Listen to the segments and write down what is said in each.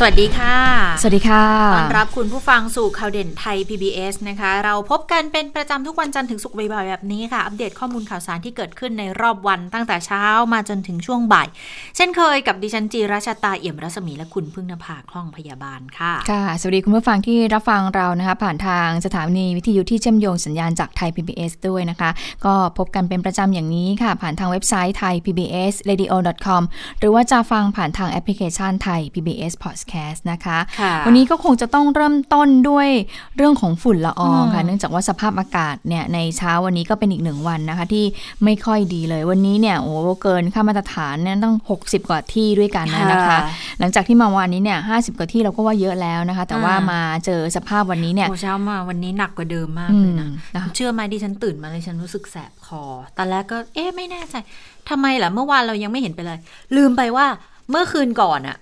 สวัสดีค่ะ สวัสดีค่ะ ต้อนรับคุณผู้ฟังสู่ข่าวเด่นไทย PBS นะคะ เราพบกันเป็นประจำทุกวันจันทร์ถึงศุกร์บ่ายๆแบบนี้ค่ะ อัปเดตข้อมูลข่าวสารที่เกิดขึ้นในรอบวันตั้งแต่เช้ามาจนถึงช่วงบ่าย เช่นเคยกับดิฉันจีราชาตาเอี่ยมรัศมีและคุณพึ่งนภาคล่องพยาบาลค่ะ ค่ะ สวัสดีคุณผู้ฟังที่รับฟังเรานะคะ ผ่านทางสถานีวิทยุที่เชื่อมโยงสัญญาณจากไทย PBS ด้วยนะคะ ก็พบกันเป็นประจำอย่างนี้ค่ะ ผ่านทางเว็บไซต์ไทย PBS radio com หรือว่าจะฟังผ่านทางแอปพลิเคชันไทย PBS podcast นะคะค่ะวันนี้ก็คงจะต้องเริ่มต้นด้วยเรื่องของฝุ่นละอองค่ะอืมเนื่องจากว่าสภาพอากาศเนี่ยในเช้าวันนี้ก็เป็นอีกหนึ่งวันนะคะ ที่ไม่ค่อยดีเลยวันนี้เนี่ยโอ้เกินค่ามาตรฐานเนี่ยต้อง 60 กว่าที่ด้วยกันนะคะ หลังจากที่มาวันนี้เนี่ยห้กว่าที่เราก็ว่าเยอะแล้วนะคะ แต่ว่าอ่ามมาเจอสภาพวันนี้เนี่ยโอ้เช้ามาวันนี้หนักกว่าเดิมมากอืเลมยนะนะคะเชื่อไหมดิฉันตื่นมาเลยฉันรู้สึกแสบคอตอนแรกก็เอ๊ะไม่แน่ใจทำไมล่ะเมื่อวานเรายังไม่เห็นไปเลย ลืมไปว่าเมื่อคืนก่อนอะ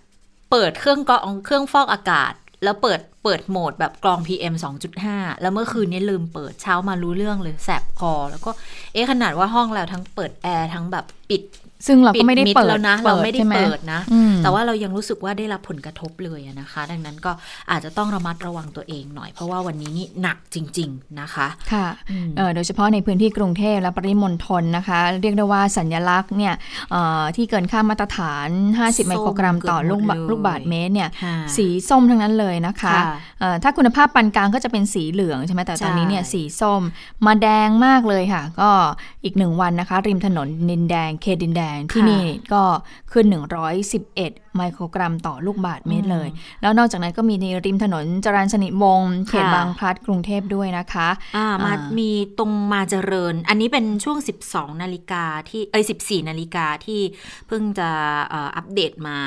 เปิดเครื่องกรองเครื่องฟอกอากาศ แล้วเปิดเปิดโหมดแบบกรอง PM 2.5 แล้วเมื่อคืนนี้ลืมเปิดเช้ามารู้เรื่องเลยแสบคอ แล้วก็เอ๊ะขนาดว่าห้องเราทั้งเปิดแอร์ทั้งแบบปิด ซึ่งเราก็ไม่ได้มิเปิดแล้วนะเราไม่ได้ใช่หเปิดนะอืมแต่ว่าเรายังรู้สึกว่าได้รับผลกระทบเลยอะนะคะ ดังนั้นก็อาจจะต้องระมัดระวังตัวเองหน่อยเพราะว่าวันนี้นี่หนักจริง ๆนะคะค่ะอืมเอ่อโดยเฉพาะในพื้นที่กรุงเทพและปริมณฑลนะคะ เรียกได้ว่าสัญลักษณ์เนี่ยเอ่อที่เกินค่ามาตรฐาน 50 ไมโครกรัมต่อลูกบาเกือบหมดเลยลูกบาทเมตรเนี่ยค่ะสีส้มทั้งนั้นเลยนะคะค่ะเอ่อถ้าคุณภาพปานกลางก็จะเป็นสีเหลืองใช่ไหมแต่ตอนนี้เนี่ยใช่สีส้มมาแดงมากเลยค่ะ ก็อีกหนึ่งวันนะคะ ริมถนนดินแดงเคดินแดงที่นี่ก็ขึ้น 111 ไมโครกรัมต่อลูกบาทเมตรเลย แล้วนอกจากนั้นก็มีในริมถนนจรัญสนิทวงศ์เขตค่ะบางพลัดกรุงเทพด้วยนะคะอ่ามาอ่ามีมีตรงมาเจริญ อันนี้เป็นช่วง 12 นาฬิกาที่เอ้ย14 นาฬิกาที่เพิ่งจะเอ่ออัปเดตมา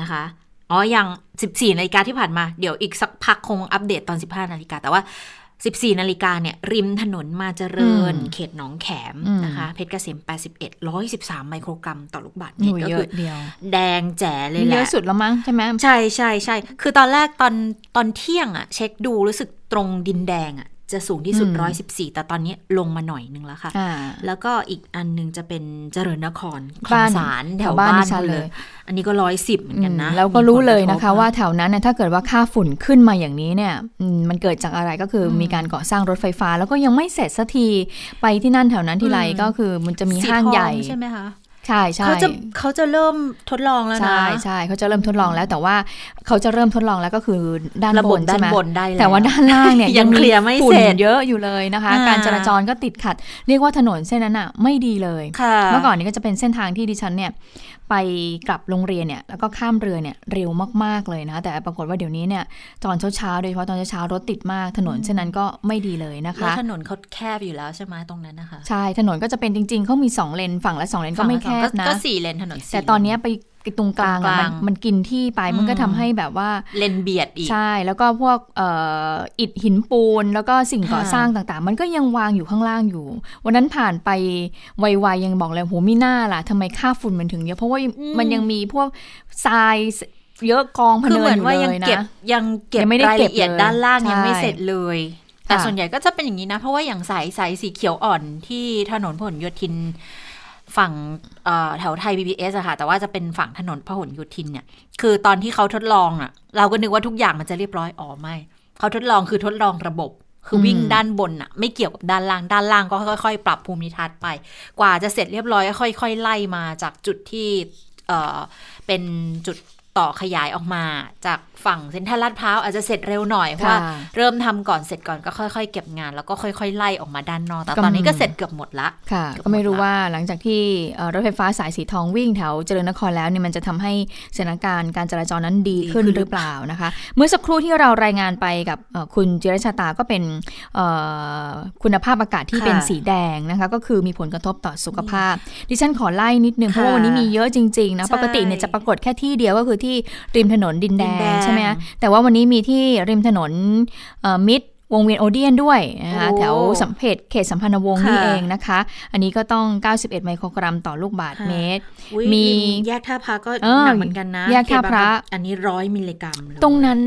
นะคะอ๋อยัง 14 นาฬิกาที่ผ่านมา เดี๋ยวอีกสักพักคงอัปเดตตอน 15 นาฬิกา แต่ว่า 14 นาฬิกาเนี่ยริมถนนมาเจริญอืมเขตหนองแขมอืมนะคะ เพชรเกษม 81 113 ไมโครกรัมต่อลูกบาศก์หเมนูตรก็เยคือะอเดียว แดงแจ๋เลยแหเยละอะสุดแล้วมั้งใช่ไหมใช่ใช่ใช่คือตอนแรกตอนตอนเที่ยงอะเช็คดูรู้สึกตรงดินแดงอะ จะสูงที่สุดอืมร้อยสิบสี่แต่ตอนนี้ลงมาหน่อยนึงแล้วค่ะอ่าแล้วก็อีกอันหนึงจะเป็นเจริญนครคลอบ้างนสารแถวแถวบ้าบ้านนดิฉันคุณเลเลยยอันนี้ก็ร้อยสิบเหมือนกันนะอืมแล้วก็รู้เลยนะคะมีผลกรทบว่าแถวนั้นน่ะถ้าเกิดว่าค่าฝุ่นขึ้นมาอย่างนี้เนี่ยอืมมันเกิดจากอะไรก็คืออมมีการก่อสร้างรถไฟฟ้า แล้วก็ยังไม่เสร็จสักที ไปที่นั่นแถวนั้นที่ไรอืมก็คือมันจะมีสีห้างทอใหญ่ใช่ไหมคะ ใช่ใช่เขาจะเขาจะเริ่มทดลองแล้วนะ ใช่ใช่เขาจะเริ่มทดลองแล้ว แต่ว่าเขาจะเริ่มทดลองแล้วก็คือด้านระบบบนด้าใช่นไหมบนได้แล้วแต่ว่าด้านล่างเนี่ยยังเคลียร์ไม่ฝุ่นเสร็จเยอะอยู่เลยนะคะอ่าการจราจรก็ติดขัด เรียกว่าถนนเส้นนั้นอะไม่ดีเลยค่ะเมื่อก่อนนี้ก็จะเป็นเส้นทางที่ดิฉันเนี่ย ไปกลับโรงเรียนเนี่ยแล้วก็ข้ามเรือเนี่ยเร็วมากๆเลยนะ แต่ปรากฏว่าเดี๋ยวนี้เนี่ยตอนเช้าๆโดยเฉพาะตอนเช้าๆรถติดมากถนนเส้นนั้นก็ไม่ดีเลยนะแล้วคะถนนเขาแคบอยู่แล้วใช่ไหมตรงนั้นนะคะใช่ถนนก็จะเป็นจริงๆเขามีสองเลนฝั่งละสองเลนก็ไม่แคบนะก็สี่เลนถนนสี่แต่ตอนเนี้ยไป ตรงกลางอะตรงกมัลานงมันกินที่ไปมันก็อืมทำให้แบบว่าเลนเบียดอีกใช่ แล้วก็พวกเอ่ออิฐหินปูน แล้วก็สิ่งก่อค่ะสร้างต่างๆ มันก็ยังวางอยู่ข้างล่างอยู่ วันนั้นผ่านไปไวๆยังบอกเลยโหมีหน้าล่ะทำไมค่าฝุ่นมันถึงเยอะเพราะว่ามันยังมีพวกทรายเยอะกองพะคือเนิเหมืนอนอยู่ว่าเลยังยเก็บนะยังเก็บยังไม่ได้รายเก็บละเอียดเลยด้านล่างใช่ยังไม่เสร็จเลยแต่ค่ะส่วนใหญ่ก็จะเป็นอย่างนี้นะ เพราะว่าอย่างสายสายสีเขียวอ่อนที่ถนนพหลโยธิน ฝั่งเอ่อแถวไทย BBS อะค่ะ แต่ว่าจะเป็นฝั่งถนนพหลโยธินเนี่ย คือตอนที่เขาทดลองอะเราก็นึกว่าทุกอย่างมันจะเรียบร้อยอ๋อไม่ เขาทดลองคือทดลองระบบ คือวิ่งอืมด้านบนอะไม่เกี่ยวกับด้านล่าง ด้านล่างก็ค่อยๆ ปรับภูมิทัศน์ไป กว่าจะเสร็จเรียบร้อยก็ค่อยๆ ไล่มาจากจุดที่เอ่อเป็นจุด ต่อขยายออกมา จากฝั่งเซ็นทรัลลาดพร้าวอาจจะเสร็จเร็วหน่อยเพราะว่าค่ะเริ่มทำก่อนเสร็จก่อนก็ค่อยๆ เก็บงาน แล้วก็ค่อย ๆ ไล่ออกมาด้านนอกแต่ก็ตอนนี้ก็เสร็จเกือบหมดละค่ะเกือบก็ไม่รู้หมดละว่าหลังจากที่เอ่อรถไฟฟ้าสายสีทองวิ่งแถวเจริญนครแล้วเนี่ยมันจะทำให้สถานการณ์การจราจรนั้นดีขึ้นหรือเปล่านะคะ เมื่อสักครู่ที่เรารายงานไปกับเอ่อคุณจิรชาตาก็เป็นเอ่อคุณภาพอากาศที่ค่ะเป็นสีแดงนะคะก็คือมีผลกระทบต่อสุขภาพ ดิฉันขอไล่นิดนึงเพราะว่าค่ะวันนี้มีเยอะจริงๆนะใช่ปกติเนี่ยจะปรากฏแค่ที่เดียวก็คือที่ริมถนนดินแดดินแดงงใช่ไหมคะแต่ว่าวันนี้มีที่ริมถนนเอ่อมิตรวงเวียนโอเดียนด้วยนะคะโอ้แถวสัมเพจเขตสัมพันธวงศ์นี่ค่ะเองนะคะ อันนี้ก็ต้อง 91 ไมโครกรัมต่อลูกบาศก์ค่ะเมตรอุ๊ยมีริแยกท่าพระก็เออหนักเหมือนกันนะ แยกท่าพระเขตบงพลัดอันนี้ร้อยมิลลิกรัมเลยตรงนั้น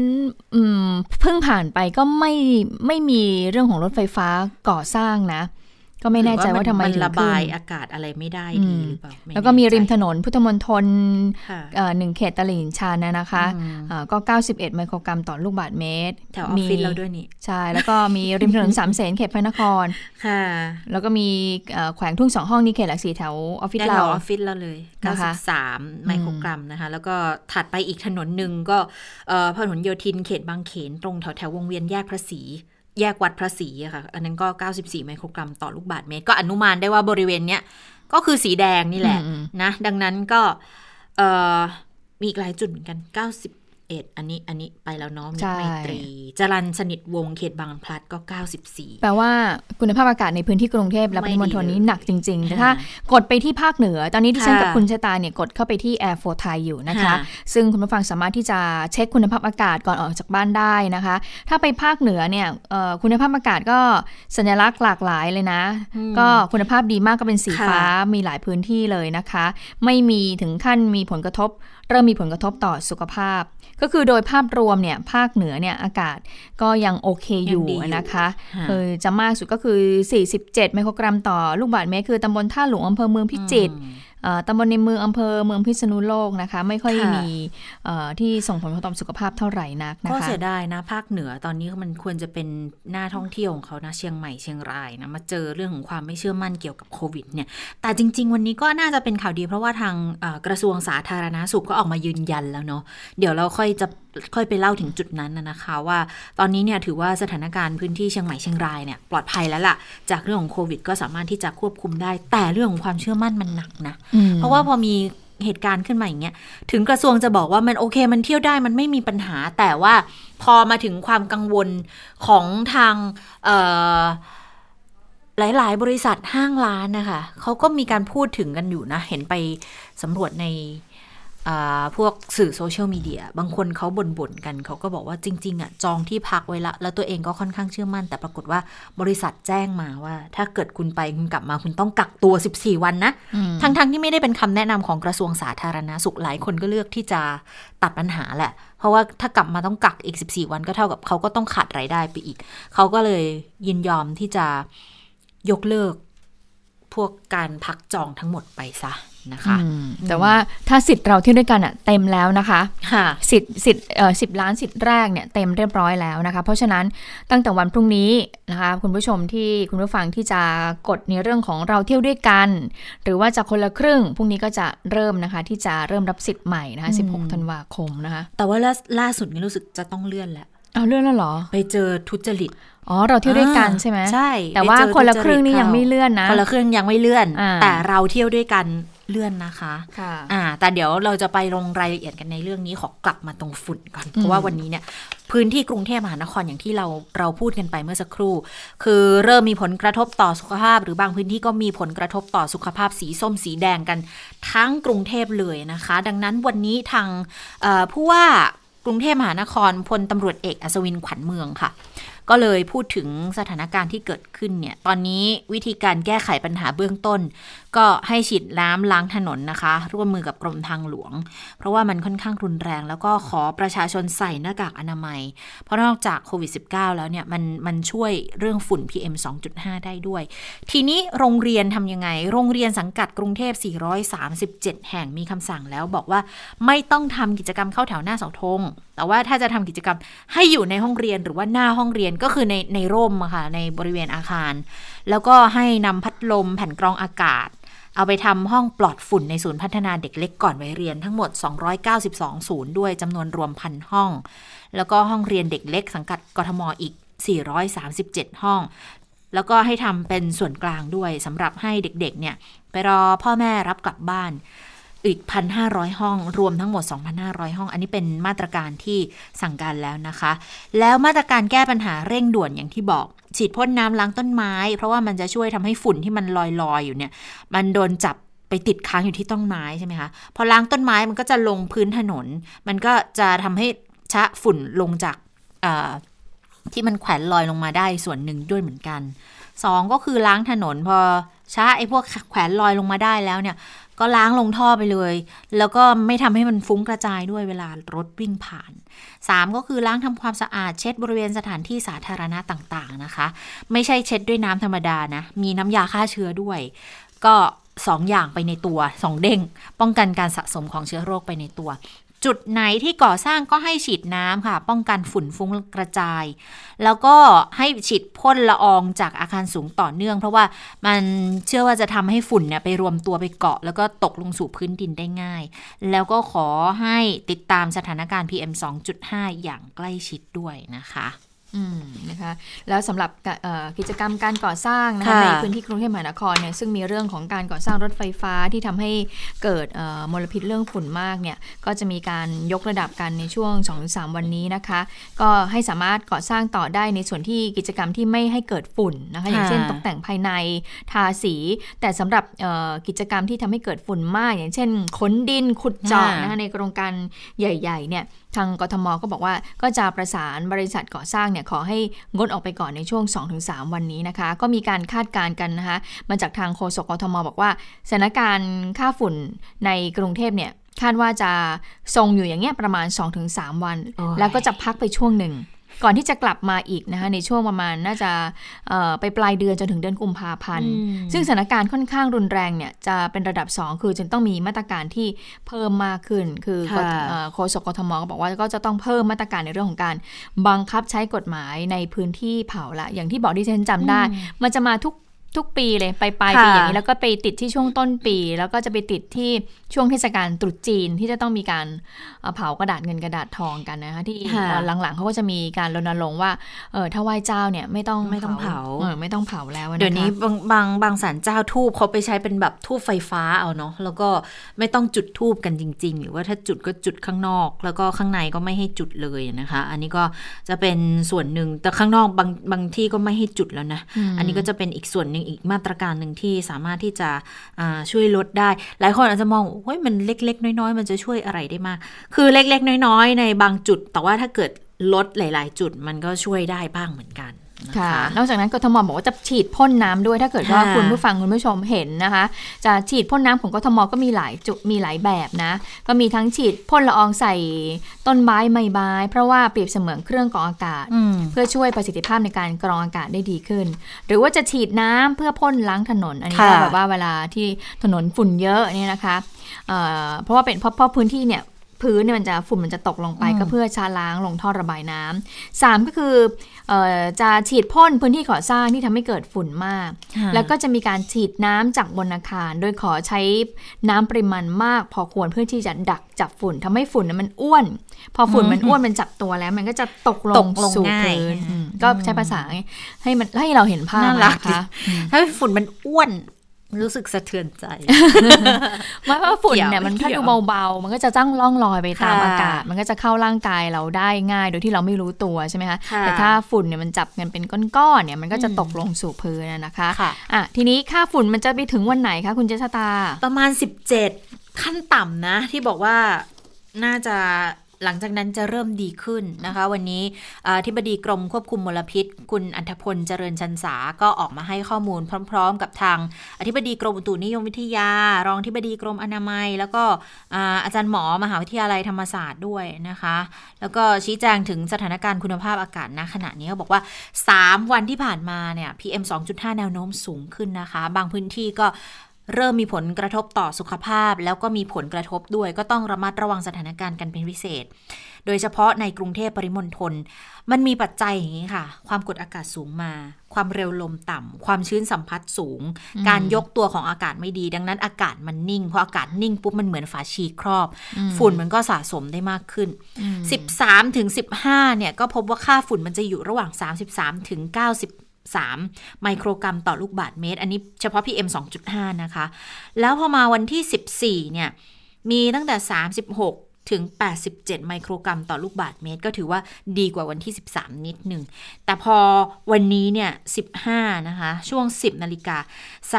อืมเพิ่งผ่านไปก็ไม่ไม่มีเรื่องของรถไฟฟ้าก่อสร้างนะ ก็ไม่แน่ใจว่าทำไมนถึงระขึ้บายนอากาศอะไรไม่ได้อืดีมหรือเปล่าไแล้วก็มีริมถแใจนนพุทธมณฑลค่ะเอ่อหนึ่งเขตตลิ่งชันนะนะคะอืมอ่าก็ 91 ไมโครกรัมต่อลูกบาศก์เมตรแถวออฟฟิศเราด้วยนี่ ใช่ แล้วก็มีริมถนนสามเสนเขตพระนครค่ะแล้วก็มีเอ่อแขวงทุ่งสองห้องนี่เขตหลักสี่แถวออฟฟิศได้แถเราวออฟฟิศเราเลยนะคะ93 ไมโครกรัมนะคะ แล้วก็ถัดไปอีกถนนหนึ่งก็เอ่อพหลโยธินเขตบางเขนตรงแถวแถววงเวียนแยกพระศรี แยกวัดพระศรีอะค่ะ อันนั้นก็ 94 ไมโครกรัมต่อลูกบาศก์เมตร ก็อนุมานได้ว่าบริเวณเนี้ยก็คือสีแดงนี่แหละอืมนะ ดังนั้นก็เอ่อมีอีกหลายจุดเหมือนกัน 91 อันนี้อันนี้ไปแล้วเนาะมิตรใช่ไมตรี จรันสนิทวงศ์เขตบางพลัดก็ 94 แปลว่าคุณภาพอากาศในพื้นที่กรุงเทพและปริมณฑลนี้ไม่ดีเลยหนักจริงๆแต่ค่ะถ้ากดไปที่ภาคเหนือ ตอนนี้ที่ฉันค่ะกับคุณชะตาเนี่ยกดเข้าไปที่ Air for Thai อยู่นะคะค่ะซึ่งคุณผู้ฟังสามารถที่จะเช็คคุณภาพอากาศก่อนออกจากบ้านได้นะคะ ถ้าไปภาคเหนือเนี่ยเอ่อคุณภาพอากาศก็สัญลักษณ์หลากหลายเลยนะอืมก็คุณภาพดีมากก็เป็นสีค่ะฟ้ามีหลายพื้นที่เลยนะคะ ไม่มีถึงขั้นมีผลกระทบ เริ่มมีผลกระทบต่อสุขภาพ ก็คือโดยภาพรวมเนี่ยภาคเหนือเนี่ยอากาศก็ยังโอเคอยู่ยังดีอยู่นะคะค่ะคือจะมากสุดก็คือ 47 ไมโครกรัมต่อลูกบาศก์เมตร คือตำบลท่าหลวงอำเภอเมืองพิจิตรอืมเอ่อ ตำบลในเมืองอำเภอเมืองพิษณุโลกนะคะ ไม่ค่อยค่ะมีเอ่อที่ส่งผลกระทบต่อสุขภาพเท่าไหร่นักนะก็คะเสียดายนะภาคเหนือตอนนี้มันควรจะเป็นหน้าท่องเที่ยวของเขานะเชียงใหม่เชียงรายนะมาเจอเรื่องของความไม่เชื่อมั่นเกี่ยวกับโควิดเนี่ยแต่จริง ๆ วันนี้ก็น่าจะเป็นข่าวดีเพราะว่าทางเอ่อกระทรวงสาธารณาสุขก็ออกมายืนยันแล้วเนาะเดี๋ยวเราค่อยจะค่อยไปเล่าถึงจุดนั้นนะนะคะว่าตอนนี้เนี่ยถือว่าสถานการณ์พื้นที่เชียงใหม่เชียงรายเนี่ยปลอดภัยแล้วล่ะ จากเรื่องของโควิด ก็สามารถที่จะควบคุมได้ แต่เรื่องของความเชื่อมั่นมันหนักนะอืมเพราะว่าพอมีเหตุการณ์ขึ้นมาอย่างเงี้ยถึงกระทรวงจะบอกว่ามันโอเค มันเที่ยวได้มันไม่มีปัญหา แต่ว่าพอมาถึงความกังวลของทางเอ่อหลาย ๆ บริษัทห้างร้านนะคะเขาก็มีการพูดถึงกันอยู่นะ เห็นไปสำรวจในอ่า พวกสื่อโซเชียลมีเดียบางคนเขาบ่นๆกัน เขาก็บอกว่าจริง ๆอะจองที่พักไว้ละ แล้วตัวเองก็ค่อนข้างเชื่อมั่น แต่ปรากฏว่าบริษัทแจ้งมาว่า ถ้าเกิดคุณไปคุณกลับมาคุณต้องกักตัว 14 วันนะอืมทั้งๆที่ไม่ได้เป็นคำแนะนำของกระทรวงสาธารณาสุขหลายคนก็เลือกที่จะตัดปัญหาแหละ เพราะว่าถ้ากลับมาต้องกักอีก 14 วันก็เท่ากับเขาก็ต้องขาดรายได้ไปอีก เขาก็เลยยินยอมที่จะยกเลิก พวกการพักจองทั้งหมดไปซะ นะคะอืมแต่ว่าถ้าสิทธิ์เราเที่ยวด้วยกันอะเต็มแล้วนะคะค่ะสิทธิ์สิทธิ์เอ่อสิบล้านสิทธิ์แรกเนี่ยเต็มเรียบร้อยแล้วนะคะ เพราะฉะนั้นตั้งแต่วันพรุ่งนี้นะคะ คุณผู้ชมที่คุณผู้ฟังที่จะกดในเรื่องของเราเที่ยวด้วยกัน หรือว่าจะคนละครึ่งพรุ่งนี้ก็จะเริ่มนะคะ ที่จะเริ่มรับสิทธิ์ใหม่นะคะอืม16ธันวาคมนะคะ แต่ว่าล่าล่าสุดนี้รู้สึกจะต้องเลื่อนแล้วเอาเลื่อนแล้วเหรอ ไปเจอทุจริตอ๋อเราเที่ยวด้วยกันใช่ไหมใช่ แต่ว่าไปเจอคนละทุจครึ่งนี่เข้ายังไม่เลื่อนนะคนละครึ่งยังไม่เลื่อนอ่าแต่เราเที่ยวด้วยกันเลื่อนนะคะค่ะอ่า แต่เดี๋ยวเราจะไปลงรายละเอียดกันในเรื่องนี้ขอกลับมาตรงฝุ่นก่อนอืมเพราะว่าวันนี้เนี่ยพื้นที่กรุงเทพมหานครอย่างที่เราเราพูดกันไปเมื่อสักครู่ คือเริ่มมีผลกระทบต่อสุขภาพ หรือบางพื้นที่ก็มีผลกระทบต่อสุขภาพสีส้มสีแดงกัน ทั้งกรุงเทพเลยนะคะ ดังนั้นวันนี้ทางเอ่อผู้ว่ากรุงเทพมหานครพลตำรวจเอกอัศวินขวัญเมืองค่ะ ก็เลยพูดถึงสถานการณ์ที่เกิดขึ้นเนี่ย ตอนนี้วิธีการแก้ไขปัญหาเบื้องต้นก็ให้ฉีดน้ำล้างถนนนะคะ ร่วมมือกับกรมทางหลวง เพราะว่ามันค่อนข้างรุนแรง แล้วก็ขอประชาชนใส่หน้ากากอนามัย เพราะนอกจากโควิด -19 แล้วเนี่ยมันมันช่วยเรื่องฝุ่น PM 2.5 ได้ด้วย ทีนี้โรงเรียนทำยังไง โรงเรียนสังกัดกรุงเทพ 437 แห่งมีคำสั่งแล้วบอกว่าไม่ต้องทำกิจกรรมเข้าแถวหน้าเสาธงแต่ว่าถ้าจะทำกิจกรรมให้อยู่ในห้องเรียนหรือว่าหน้าห้องเรียนก็คือในในร่มค่ะในบริเวณอาคาร แล้วก็ให้นำพัดลมแผ่นกรองอากาศ เอาไปทำห้องปลอดฝุ่นในศูนย์พัฒนาเด็กเล็กก่อนวัยเรียนทั้งหมด 292 ศูนย์ด้วยจำนวนรวมพันห้อง แล้วก็ห้องเรียนเด็กเล็กสังกัดกทมอีก 437 ห้อง แล้วก็ให้ทำเป็นส่วนกลางด้วยสำหรับให้เด็กๆเนี่ยไปรอพ่อแม่รับกลับบ้าน อีก 1,500 ห้อง รวมทั้งหมด 2,500 ห้อง อันนี้เป็นมาตรการที่สั่งการแล้วนะคะ แล้วมาตรการแก้ปัญหาเร่งด่วนอย่างที่บอก ฉีดพ่นน้ำล้างต้นไม้ เพราะว่ามันจะช่วยทำให้ฝุ่นที่มันลอยๆอยู่เนี่ย มันโดนจับไปติดค้างอยู่ที่ต้นไม้ใช่ไหมคะ พอล้างต้นไม้มันก็จะลงพื้นถนน มันก็จะทำให้ชะฝุ่นลงจากที่มันแขวนลอยลงมาได้ส่วนหนึ่งด้วยเหมือนกันสองก็คือล้างถนนพอช้าไอ้พวกแขวนลอยลงมาได้แล้วเนี่ย ก็ล้างลงท่อไปเลย แล้วก็ไม่ทำให้มันฟุ้งกระจายด้วยเวลารถวิ่งผ่าน 3 ก็คือล้างทำความสะอาดเช็ดบริเวณสถานที่สาธารณะต่างๆนะคะ ไม่ใช่เช็ดด้วยน้ำธรรมดานะ มีน้ำยาฆ่าเชื้อด้วย ก็สองอย่างไปในตัวสองเด้ง ป้องกันการสะสมของเชื้อโรคไปในตัว จุดไหนที่ก่อสร้างก็ให้ฉีดน้ำค่ะ ป้องกันฝุ่นฟุ้งกระจาย แล้วก็ให้ฉีดพ่นละอองจากอาคารสูงต่อเนื่อง เพราะว่ามันเชื่อว่าจะทำให้ฝุ่นเนี่ยไปรวมตัวไปเกาะ แล้วก็ตกลงสู่พื้นดินได้ง่าย แล้วก็ขอให้ติดตามสถานการณ์ PM 2.5 อย่างใกล้ชิดด้วยนะคะ นะคะแล้วสำหรับกิจกรรมการก่อสร้างนะคะในพื้นที่กรุงเทพมหานครเนี่ยซึ่งมีเรื่องของการก่อสร้างรถไฟฟ้าที่ทำให้เกิดมลพิษเรื่องฝุ่นมากเนี่ยก็จะมีการยกระดับกันในช่วง 2-3 วันนี้นะคะ ก็ให้สามารถก่อสร้างต่อได้ในส่วนที่กิจกรรมที่ไม่ให้เกิดฝุ่นนะคะอย่างเช่นตกแต่งภายในทาสี แต่สำหรับกิจกรรมที่ทำให้เกิดฝุ่นมาก อย่างเช่นขนดินขุดเจาะนะคะในโครงการใหญ่ๆเนี่ย ทางกทมก็บอกว่าก็จะประสานบริษัทก่อสร้างเนี่ยขอให้งดออกไปก่อนในช่วง 2-3 วันนี้นะคะ ก็มีการคาดการณ์กันนะคะมาจากทางโฆษกกทมบอกว่าสถานการณ์ค่าฝุ่นในกรุงเทพเนี่ยคาดว่าจะทรงอยู่อย่างเงี้ยประมาณ 2-3 วัน แล้วก็จะพักไปช่วงหนึ่ง ก่อนที่จะกลับมาอีกนะคะในช่วงประมาณน่าจะไปปลายเดือนจนถึงเดือนกุมภาพันธ์ ซึ่งสถานการณ์ค่อนข้างรุนแรงเนี่ยจะเป็นระดับ 2 คือจึงต้องมีมาตรการที่เพิ่มมากขึ้น คือโฆษกกทมก็บอกว่าก็จะต้องเพิ่มมาตรการในเรื่องของการบังคับใช้กฎหมายในพื้นที่เผาละ อย่างที่บอกที่ฉันจำได้ มันจะมาทุก ทุกปีเลยไปปลายปีอย่างนี้แล้วก็ไปติดที่ช่วงต้นปี แล้วก็จะไปติดที่ช่วงเทศกาลตรุษจีนที่จะต้องมีการเผากระดาษเงินกระดาษทองกันนะคะที่หลังๆเขาก็จะมีการรณรงค์ว่าเออถ้าไหว้เจ้าเนี่ยไม่ต้องไม่ต้องเผาเออไม่ต้องเผาแล้วเดี๋ยวนี้บางบางบางสารเจ้าทูบเขาไปใช้เป็นแบบทูบไฟฟ้าเอาเนาะแล้วก็ไม่ต้องจุดทูบกันจริง ๆ หรือว่าถ้าจุดก็จุดข้างนอก แล้วก็ข้างในก็ไม่ให้จุดเลยนะคะ อันนี้ก็จะเป็นส่วนหนึ่งแต่ข้างนอกบางบางที่ก็ไม่ให้จุดแล้วนะ อันนี้ก็จะเป็นอีกส่วนหนึ่งอีกมาตรการหนึ่งที่สามารถที่จะช่วยลดได้ หลายคนอาจจะมองเฮ้ยมันเล็ก ๆ น้อย ๆ มันจะช่วยอะไรได้มาก คือเล็ก ๆ น้อย ๆ ในบางจุด แต่ว่าถ้าเกิดลดหลาย ๆ จุดมันก็ช่วยได้บ้างเหมือนกัน ค่ะ นอกจากนั้นกทมบอกว่าจะฉีดพ่นน้ำด้วยถ้าเกิดว่าคุณผู้ฟังคุณผู้ชมเห็นนะคะ จะฉีดพ่นน้ำของกทมก็มีหลายจุดมีหลายแบบนะ ก็มีทั้งฉีดพ่นละอองใส่ต้นไม้ไม้ใบเพราะว่าเปรียบเสมือนเครื่องกรองอากาศ เพื่อช่วยประสิทธิภาพในการกรองอากาศได้ดีขึ้น หรือว่าจะฉีดน้ำเพื่อพ่นล้างถนน อันนี้ก็แบบว่าเวลาที่ถนนฝุ่นเยอะเนี่ยนะคะเพราะว่าเป็นเพราะเพราะพื้นที่เนี่ย พื้นเนี่ยมันจะฝุ่นมันจะตกลงไปก็เพื่อชาล้างลงท่อระบายน้ำสามก็คือจะฉีดพ่นพื้นที่ก่อสร้างที่ทำให้เกิดฝุ่นมาก แล้วก็จะมีการฉีดน้ำจากบนอาคาร โดยขอใช้น้ำปริมาณมากพอควรเพื่อที่จะดักจับฝุ่นทำให้ฝุ่นมันอ้วน พอฝุ่นมันอ้วนมันจับตัวแล้ว มันก็จะตกลงสู่พื้นก็ใช้ภาษาให้มันให้เราเห็นภาพนะคะถ้าฝุ่นมันอ้วน รู้สึกสะเทือนใจว่าว่าฝุ่นเนี่ยมันถ้าดูเบาๆ มันก็จะจ้างล่องลอยไปตามอากาศ มันก็จะเข้าร่างกายเราได้ง่าย โดยที่เราไม่รู้ตัวใช่ไหมคะ แต่ถ้าฝุ่นเนี่ยมันจับกันเป็นก้อนๆเนี่ยมันก็จะตกลงสู่พื้นนะคะอะทีนี้ค่าฝุ่นมันจะไปถึงวันไหนคะคุณเจษตา ประมาณ 17 ขั้นต่ำนะ ที่บอกว่าน่าจะ หลังจากนั้นจะเริ่มดีขึ้นนะคะ วันนี้อธิบดีกรมควบคุมมลพิษ คุณอัธพลเจริญชันษาก็ออกมาให้ข้อมูลพร้อม ๆ กับทางอธิบดีกรมอุตุนิยมวิทยา รองอธิบดีกรมอนามัย แล้วก็อาจารย์หมอมหาวิทยาลัยธรรมศาสตร์ด้วยนะคะ แล้วก็ชี้แจงถึงสถานการณ์คุณภาพอากาศณขณะนี้เขาบอกว่า 3 วันที่ผ่านมาเนี่ย PM 2.5 แนวโน้มสูงขึ้นนะคะ บางพื้นที่ก็ เริ่มมีผลกระทบต่อสุขภาพ แล้วก็มีผลกระทบด้วย ก็ต้องระมัดระวังสถานการณ์กันเป็นพิเศษ โดยเฉพาะในกรุงเทพปริมณฑลมันมีปัจจัยอย่างนี้ค่ะ ความกดอากาศสูงมา ความเร็วลมต่ำ ความชื้นสัมผัสสูง การยกตัวของอากาศไม่ดี ดังนั้นอากาศมันนิ่งพออากาศนิ่งปุ๊บมันเหมือนฝาชีครอบ ฝุ่นมันก็สะสมได้มากขึ้น 13-15เนี่ยก็พบว่าค่าฝุ่นมันจะอยู่ระหว่าง 33-95 13 ไมโครกรัมต่อลูกบาศก์เมตร อันนี้เฉพาะ PM 2.5 นะคะ แล้วพอมาวันที่ 14 เนี่ย มีตั้งแต่ 36 ถึง 87 ไมโครกรัมต่อลูกบาศก์เมตร ก็ถือว่าดีกว่าวันที่ 13 นิดหนึ่ง แต่พอวันนี้เนี่ย 15 นะคะ ช่วง 10 นาฬิกา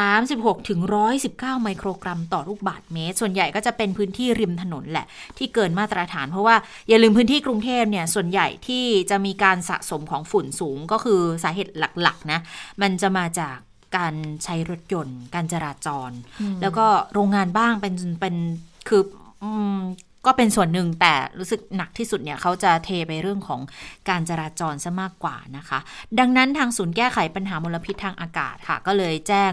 36 ถึง 119 ไมโครกรัมต่อลูกบาศก์เมตร ส่วนใหญ่ก็จะเป็นพื้นที่ริมถนนแหละ ที่เกินมาตรฐาน เพราะว่าอย่าลืมพื้นที่กรุงเทพเนี่ย ส่วนใหญ่ที่จะมีการสะสมของฝุ่นสูงก็คือสาเหตุหลักๆนะ มันจะมาจากการใช้รถยนต์ การจราจร แล้วก็โรงงานบ้างเป็นเป็นคืออ ก็เป็นส่วนหนึ่งแต่รู้สึกหนักที่สุดเนี่ยเขาจะเทไปเรื่องของการจราจรซะมากกว่านะคะ ดังนั้นทางศูนย์แก้ไขปัญหามลพิษทางอากาศค่ะ ก็เลยแจ้ง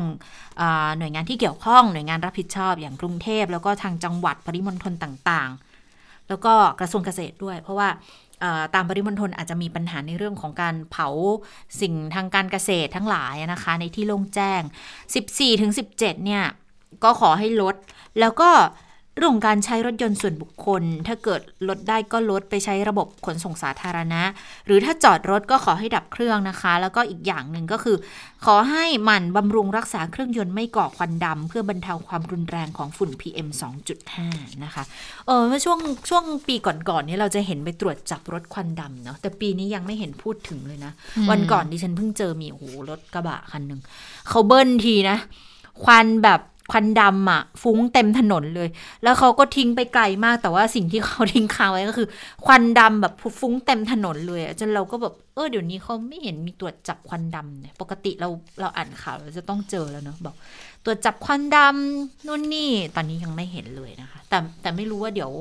หน่วยงานที่เกี่ยวข้องหน่วยงานรับผิดชอบอย่างกรุงเทพ แล้วก็ทางจังหวัดปริมณฑลต่างๆ แล้วก็กระทรวงเกษตรด้วย เพราะว่าตามปริมณฑลอาจจะมีปัญหาในเรื่องของการเผาสิ่งทางการเกษตรทั้งหลายนะคะ ในที่โล่งแจ้ง 14-17 เนี่ยก็ขอให้ลดแล้วก็ เรื่องการใช้รถยนต์ส่วนบุคคล ถ้าเกิดลดได้ก็ลดไปใช้ระบบขนส่งสาธารณะ หรือถ้าจอดรถก็ขอให้ดับเครื่องนะคะ แล้วก็อีกอย่างหนึ่งก็คือ ขอให้หมั่นบำรุงรักษาเครื่องยนต์ไม่ก่อควันดำเพื่อบรรเทาความรุนแรงของฝุ่น PM 2.5 นะคะเออเมื่อช่วงช่วงปีก่อนๆนี้เราจะเห็นไปตรวจจับรถควันดำเนาะแต่ปีนี้ยังไม่เห็นพูดถึงเลยนะ วันก่อนดิฉันเพิ่งเจอมีโอ้โหรถกระบะคันหนึ่งเขาเบิ้ลทีนะ ควันแบบ ควันดำอะฟุ้งเต็มถนนเลย แล้วเขาก็ทิ้งไปไกลมากแต่ว่าสิ่งที่เขาทิ้งค้างไว้ก็คือ ควันดำแบบฟุ้งเต็มถนนเลยจนเราก็แบบเออเดี๋ยวนี้เขาไม่เห็นมีตรวจจับควันดำเนี่ยปกติเราเราอ่านข่าวเราจะต้องเจอแล้วเนาะบอกตรวจจับควันดำนู่นนี่ตอนนี้ยังไม่เห็นเลยนะคะ แต่แต่ไม่รู้ว่าเดี๋ยว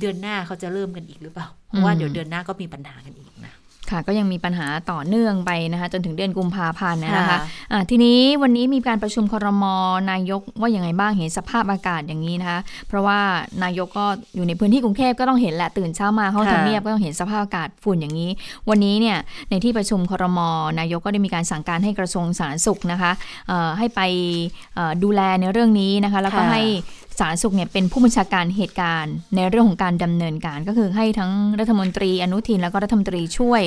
เดือนหน้าเขาจะเริ่มกันอีกหรือเปล่าเพราะว่าเดี๋ยวเดือนหน้าก็มีปัญหากันอีกนะ ค่ะก็ยังมีปัญหาต่อเนื่องไปนะคะจนถึงเดือนกุมภาพันธ์นะคะะทีนี้วันนี้มีการประชุมครมนายกว่าอย่างไงบ้างเห็นสภาพอากาศอย่างนี้นะคะเพราะว่านายกก็อยู่ในพื้นที่กรุงเทพก็ต้องเห็นแหละตื่นเช้ามาเข้าทำเนียบก็ต้องเห็นสภาพอากาศฝุ่นอย่างนี้ วันนี้เนี่ยในที่ประชุมครมนายกก็ได้มีการสั่งการให้กระทรวงสาธารณสุขนะคะให้ไปดูแลในเรื่องนี้นะคะแล้วก็ให้สาธารณสุขเนี่ยเป็นผู้บัญชาการเหตุการณ์ ในเรื่องของการดำเนินการ ก็คือให้ทั้งรัฐมนตรีอนุทินแล้วก็รัฐมนตรีช่วย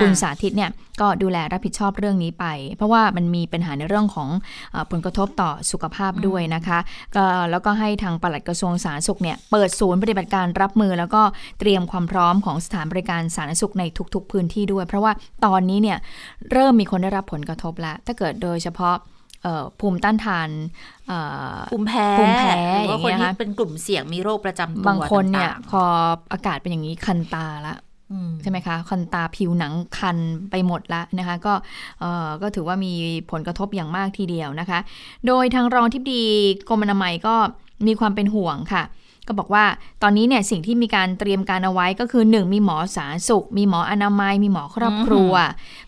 คุณสาธิตเนี่ยก็ดูแลรับผิดชอบเรื่องนี้ไป เพราะว่ามันมีปัญหาในเรื่องของอผลกระทบต่อสุขภาพด้วยนะคะก็แล้วก็ให้ทางปลัดกระทรวงสาธารณสุขเนี่ยเปิดศูนย์ปฏิบัติการรับมือ แล้วก็เตรียมความพร้อมของสถานบริการสาธารณสุขในทุก ๆ พื้นที่ด้วย เพราะว่าตอนนี้เนี่ยเริ่มมีคนได้รับผลกระทบแล้วถ้าเกิดโดยเฉพาะ ภูมิต้านทานภูมิแพ้ภูมิแพ้หรือว่าคนที่เป็นกลุ่มเสี่ยงมีโรคประจำตัวบางคนเนี่ยพออากาศเป็นอย่างนี้คันตาละใช่ไหมคะคันตาผิวหนังคันไปหมดละนะคะ ก็ก็ถือว่ามีผลกระทบอย่างมากทีเดียวนะคะ โดยทางรองที่ดีกรมอนามัยก็มีความเป็นห่วงค่ะ ก็บอกว่าตอนนี้เนี่ยสิ่งที่มีการเตรียมการเอาไว้ก็คือ 1 มีหมอสาธารณสุข มีหมออนามัย มีหมอครอบครัว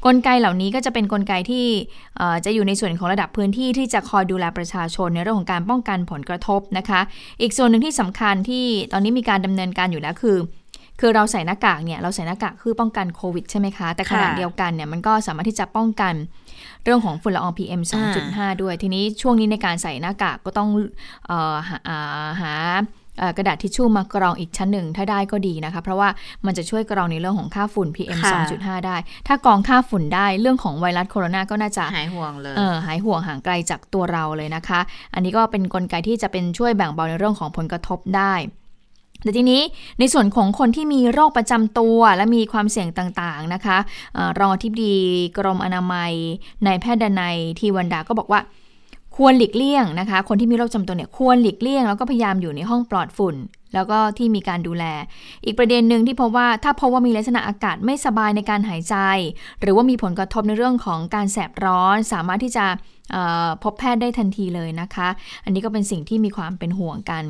กลไกเหล่านี้ก็จะเป็นนกลไกที่จะอยู่ในส่วนของระดับพื้นที่ที่จะคอยดูแลประชาชนในเรื่องของการป้องกันผลกระทบนะคะ อีกส่วนหนึ่งที่สำคัญที่ตอนนี้มีการดำเนินการอยู่แล้วคือคือเราใส่หน้ากากเนี่ยเราใส่หน้ากากคือป้องกันโควิดใช่ไหมคะ แต่ขณะเดียวกันเนี่ยมันก็สามารถที่จะป้องกันเรื่องของฝุ่นละออง PM 2.5 ด้วย ทีนี้ช่วงนี้ในการใส่หน้ากากก็ต้องออหา กระดาษทิชชู่มากรองอีกชั้นหนึ่งถ้าได้ก็ดีนะคะ เพราะว่ามันจะช่วยกรองในเรื่องของค่าฝุ่น PM 2.5 ได้ ถ้ากรองค่าฝุ่นได้เรื่องของไวรัสโคโรนาก็น่าจะหายห่วงเลยเออหายห่วงห่างไกลจากตัวเราเลยนะคะ อันนี้ก็เป็นนกลไกที่จะเป็นช่วยแบ่งเบาในเรื่องของผลกระทบได้แต่ทีนี้ในส่วนของคนที่มีโรคประจำตัวและมีความเสี่ยงต่างๆนะคะรองอธิบดีกรมอนามัยนายแพทย์ดนัยทีวันดาก็บอกว่า ควรหลีกเลี่ยงนะคะ คนที่มีโรคจำตัวเนี่ยควรหลีกเลี่ยง แล้วก็พยายามอยู่ในห้องปลอดฝุ่น แล้วก็ที่มีการดูแล อีกประเด็นหนึ่งที่พบว่าถ้าพบว่ามีลักษณะอากาศไม่สบายในการหายใจ หรือว่ามีผลกระทบในเรื่องของการแสบร้อน สามารถที่จะพบแพทย์ได้ทันทีเลยนะคะ อันนี้ก็เป็นสิ่งที่มีความเป็นห่วงกัน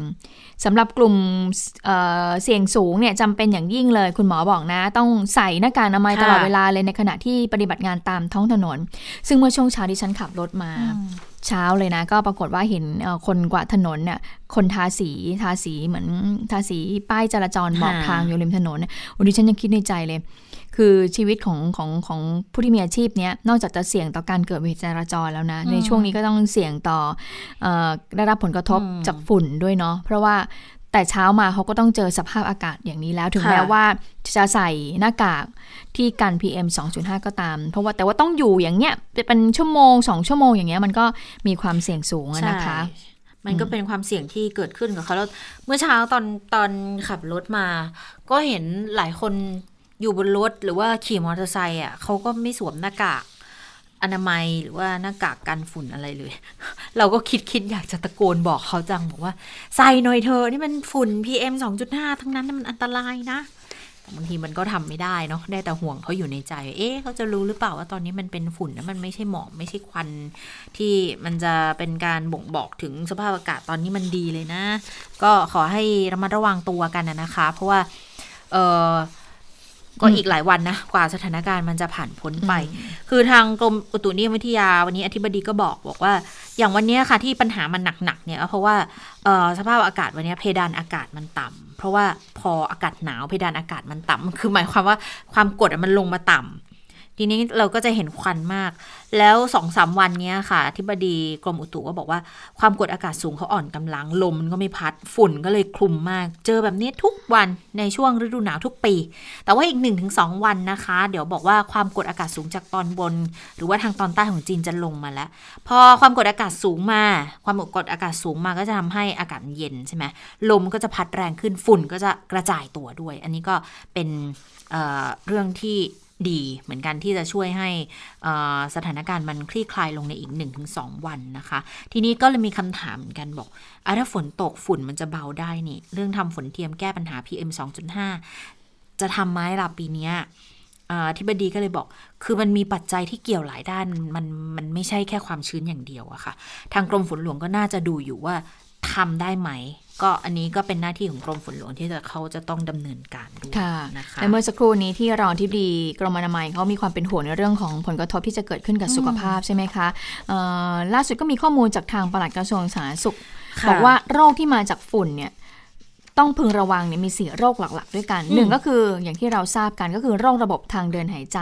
สำหรับกลุ่มเเสี่ยงสูงเนี่ยจำเป็นอย่างยิ่งเลย คุณหมอบอกนะ ต้องใส่หน้ากากอนามัยตลอดเวลาเลยในขณะที่ปฏิบัติงานตามท้องถนน ซึ่งเมื่อช่วงเช้าที่ฉันขับรถมา เช้าเลยนะ ก็ปรากฏว่าเห็นคนกวาดถนนเนี่ยคนทาสีทาสีเหมือนทาสีป้ายจราจรบอกทางอยู่ริมถนนวันนี้ฉันยังคิดในใจเลย คือชีวิตของของของผู้ที่มีอาชีพเนี้ยนอกจากจะเสี่ยงต่อการเกิดเหตุจราจรแล้วนะ ในช่วงนี้ก็ต้องเสี่ยงต่ออได้รับผลกระทบจากฝุ่นด้วยเนาะเพราะว่า แต่เช้ามาเขาก็ต้องเจอสภาพอากาศอย่างนี้แล้ว ถึงแม้ว่าจะใส่หน้ากากที่กัน PM 2.5 ก็ตาม เพราะว่าแต่ว่าต้องอยู่อย่างเงี้ยเป็นชั่วโมงสองชั่วโมงอย่างเงี้ยมันก็มีความเสี่ยงสูงนะคะ มันก็เป็นความเสี่ยงที่เกิดขึ้นกับเขาแล้วเมื่อเช้าตอนตอนขับรถมา ก็เห็นหลายคนอยู่บนรถหรือว่าขี่มอเตอร์ไซค์อะเขาก็ไม่สวมหน้ากาก อนามัยหรือว่าหน้ากากกันฝุ่นอะไรเลย เราก็คิดคิดอยากจะตะโกนบอกเขาจังบอกว่าใส่หน่อยเธอนี่มันฝุ่น PM 2.5 ทั้งนั้นมันอันตรายนะบางทีมันก็ทำไม่ได้เนาะได้แต่ห่วงเขาอยู่ในใจ เอ๊ะเขาจะรู้หรือเปล่าว่าตอนนี้มันเป็นฝุ่นนะมันไม่ใช่หมอกไม่ใช่ควัน ที่มันจะเป็นการบ่งบอกถึงสภาพอากาศตอนนี้มันดีเลยนะ ก็ขอให้ระมัดระวังตัวกันนะนะคะ เพราะว่า เออ ก็อีกหลายวันนะกว่าสถานการณ์มันจะผ่านพ้นไป คือทางกรมอุตุนิยมวิทยาวันนี้อธิบดีก็บอกบอกว่า อย่างวันนี้ค่ะที่ปัญหามันหนักๆเนี่ยก็เพราะว่าเอ่อสภาพอากาศวันนี้เพดานอากาศมันต่ำเพราะว่าพออากาศหนาวเพดานอากาศมันต่ำคือหมายความว่าความกดอะมันลงมาต่ำ ทีนี้เราก็จะเห็นควันมาก แล้วสองสามวันนี้ค่ะอธิบดีกรมอุตุก็บอกว่าความกดอากาศสูงเขาอ่อนกำลังลมก็ไม่พัดฝุ่นก็เลยคลุมมาก เจอแบบนี้ทุกวันในช่วงฤดูหนาวทุกปี แต่ว่าอีก 1-2 วันนะคะ เดี๋ยวบอกว่าความกดอากาศสูงจากตอนบน หรือว่าทางตอนใต้ของจีนจะลงมาแล้ว พอความกดอากาศสูงมา ความกดอากาศสูงมาก็จะทำให้อากาศเย็นใช่ไหมลมก็จะพัดแรงขึ้นฝุ่นก็จะกระจายตัวด้วย อันนี้ก็เป็นเเรื่องที่ ดีเหมือนกันที่จะช่วยให้สถานการณ์มันคลี่คลายลงในอีก 1-2 วันนะคะ ทีนี้ก็เลยมีคำถามเหมือนกันบอกอะถ้าฝนตกฝุ่นมันจะเบาได้นี่ เรื่องทำฝนเทียมแก้ปัญหา PM 2.5 จะทำไหมล่ะปีเนี้ยอ่าที่บดีก็เลยบอก คือมันมีปัจจัยที่เกี่ยวหลายด้าน มันมันไม่ใช่แค่ความชื้นอย่างเดียวอะค่ะ ทางกรมฝนหลวงก็น่าจะดูอยู่ว่าทำได้ไหม ก็อันนี้ก็เป็นหน้าที่ของกรมฝนหลวงที่จะเขาจะต้องดำเนินการด้วยค่ะนะคะและเมื่อสักครู่นี้ที่รองที่ดีกรมอนามัยเขามีความเป็นห่วงในเรื่องของผลกระทบที่จะเกิดขึ้นกับสุขภาพใช่ไหมคะเอ่อล่าสุดก็มีข้อมูลจากทางปลัดกระทรวงสาธารณสุขค่ะบอกว่าโรคที่มาจากฝุ่นเนี่ยต้องพึงระวังเนี่ยมีสี่โรคหลักๆ ด้วยกันอืมหนึ่งก็คืออย่างที่เราทราบกันก็คือโรคระบบทางเดินหายใจ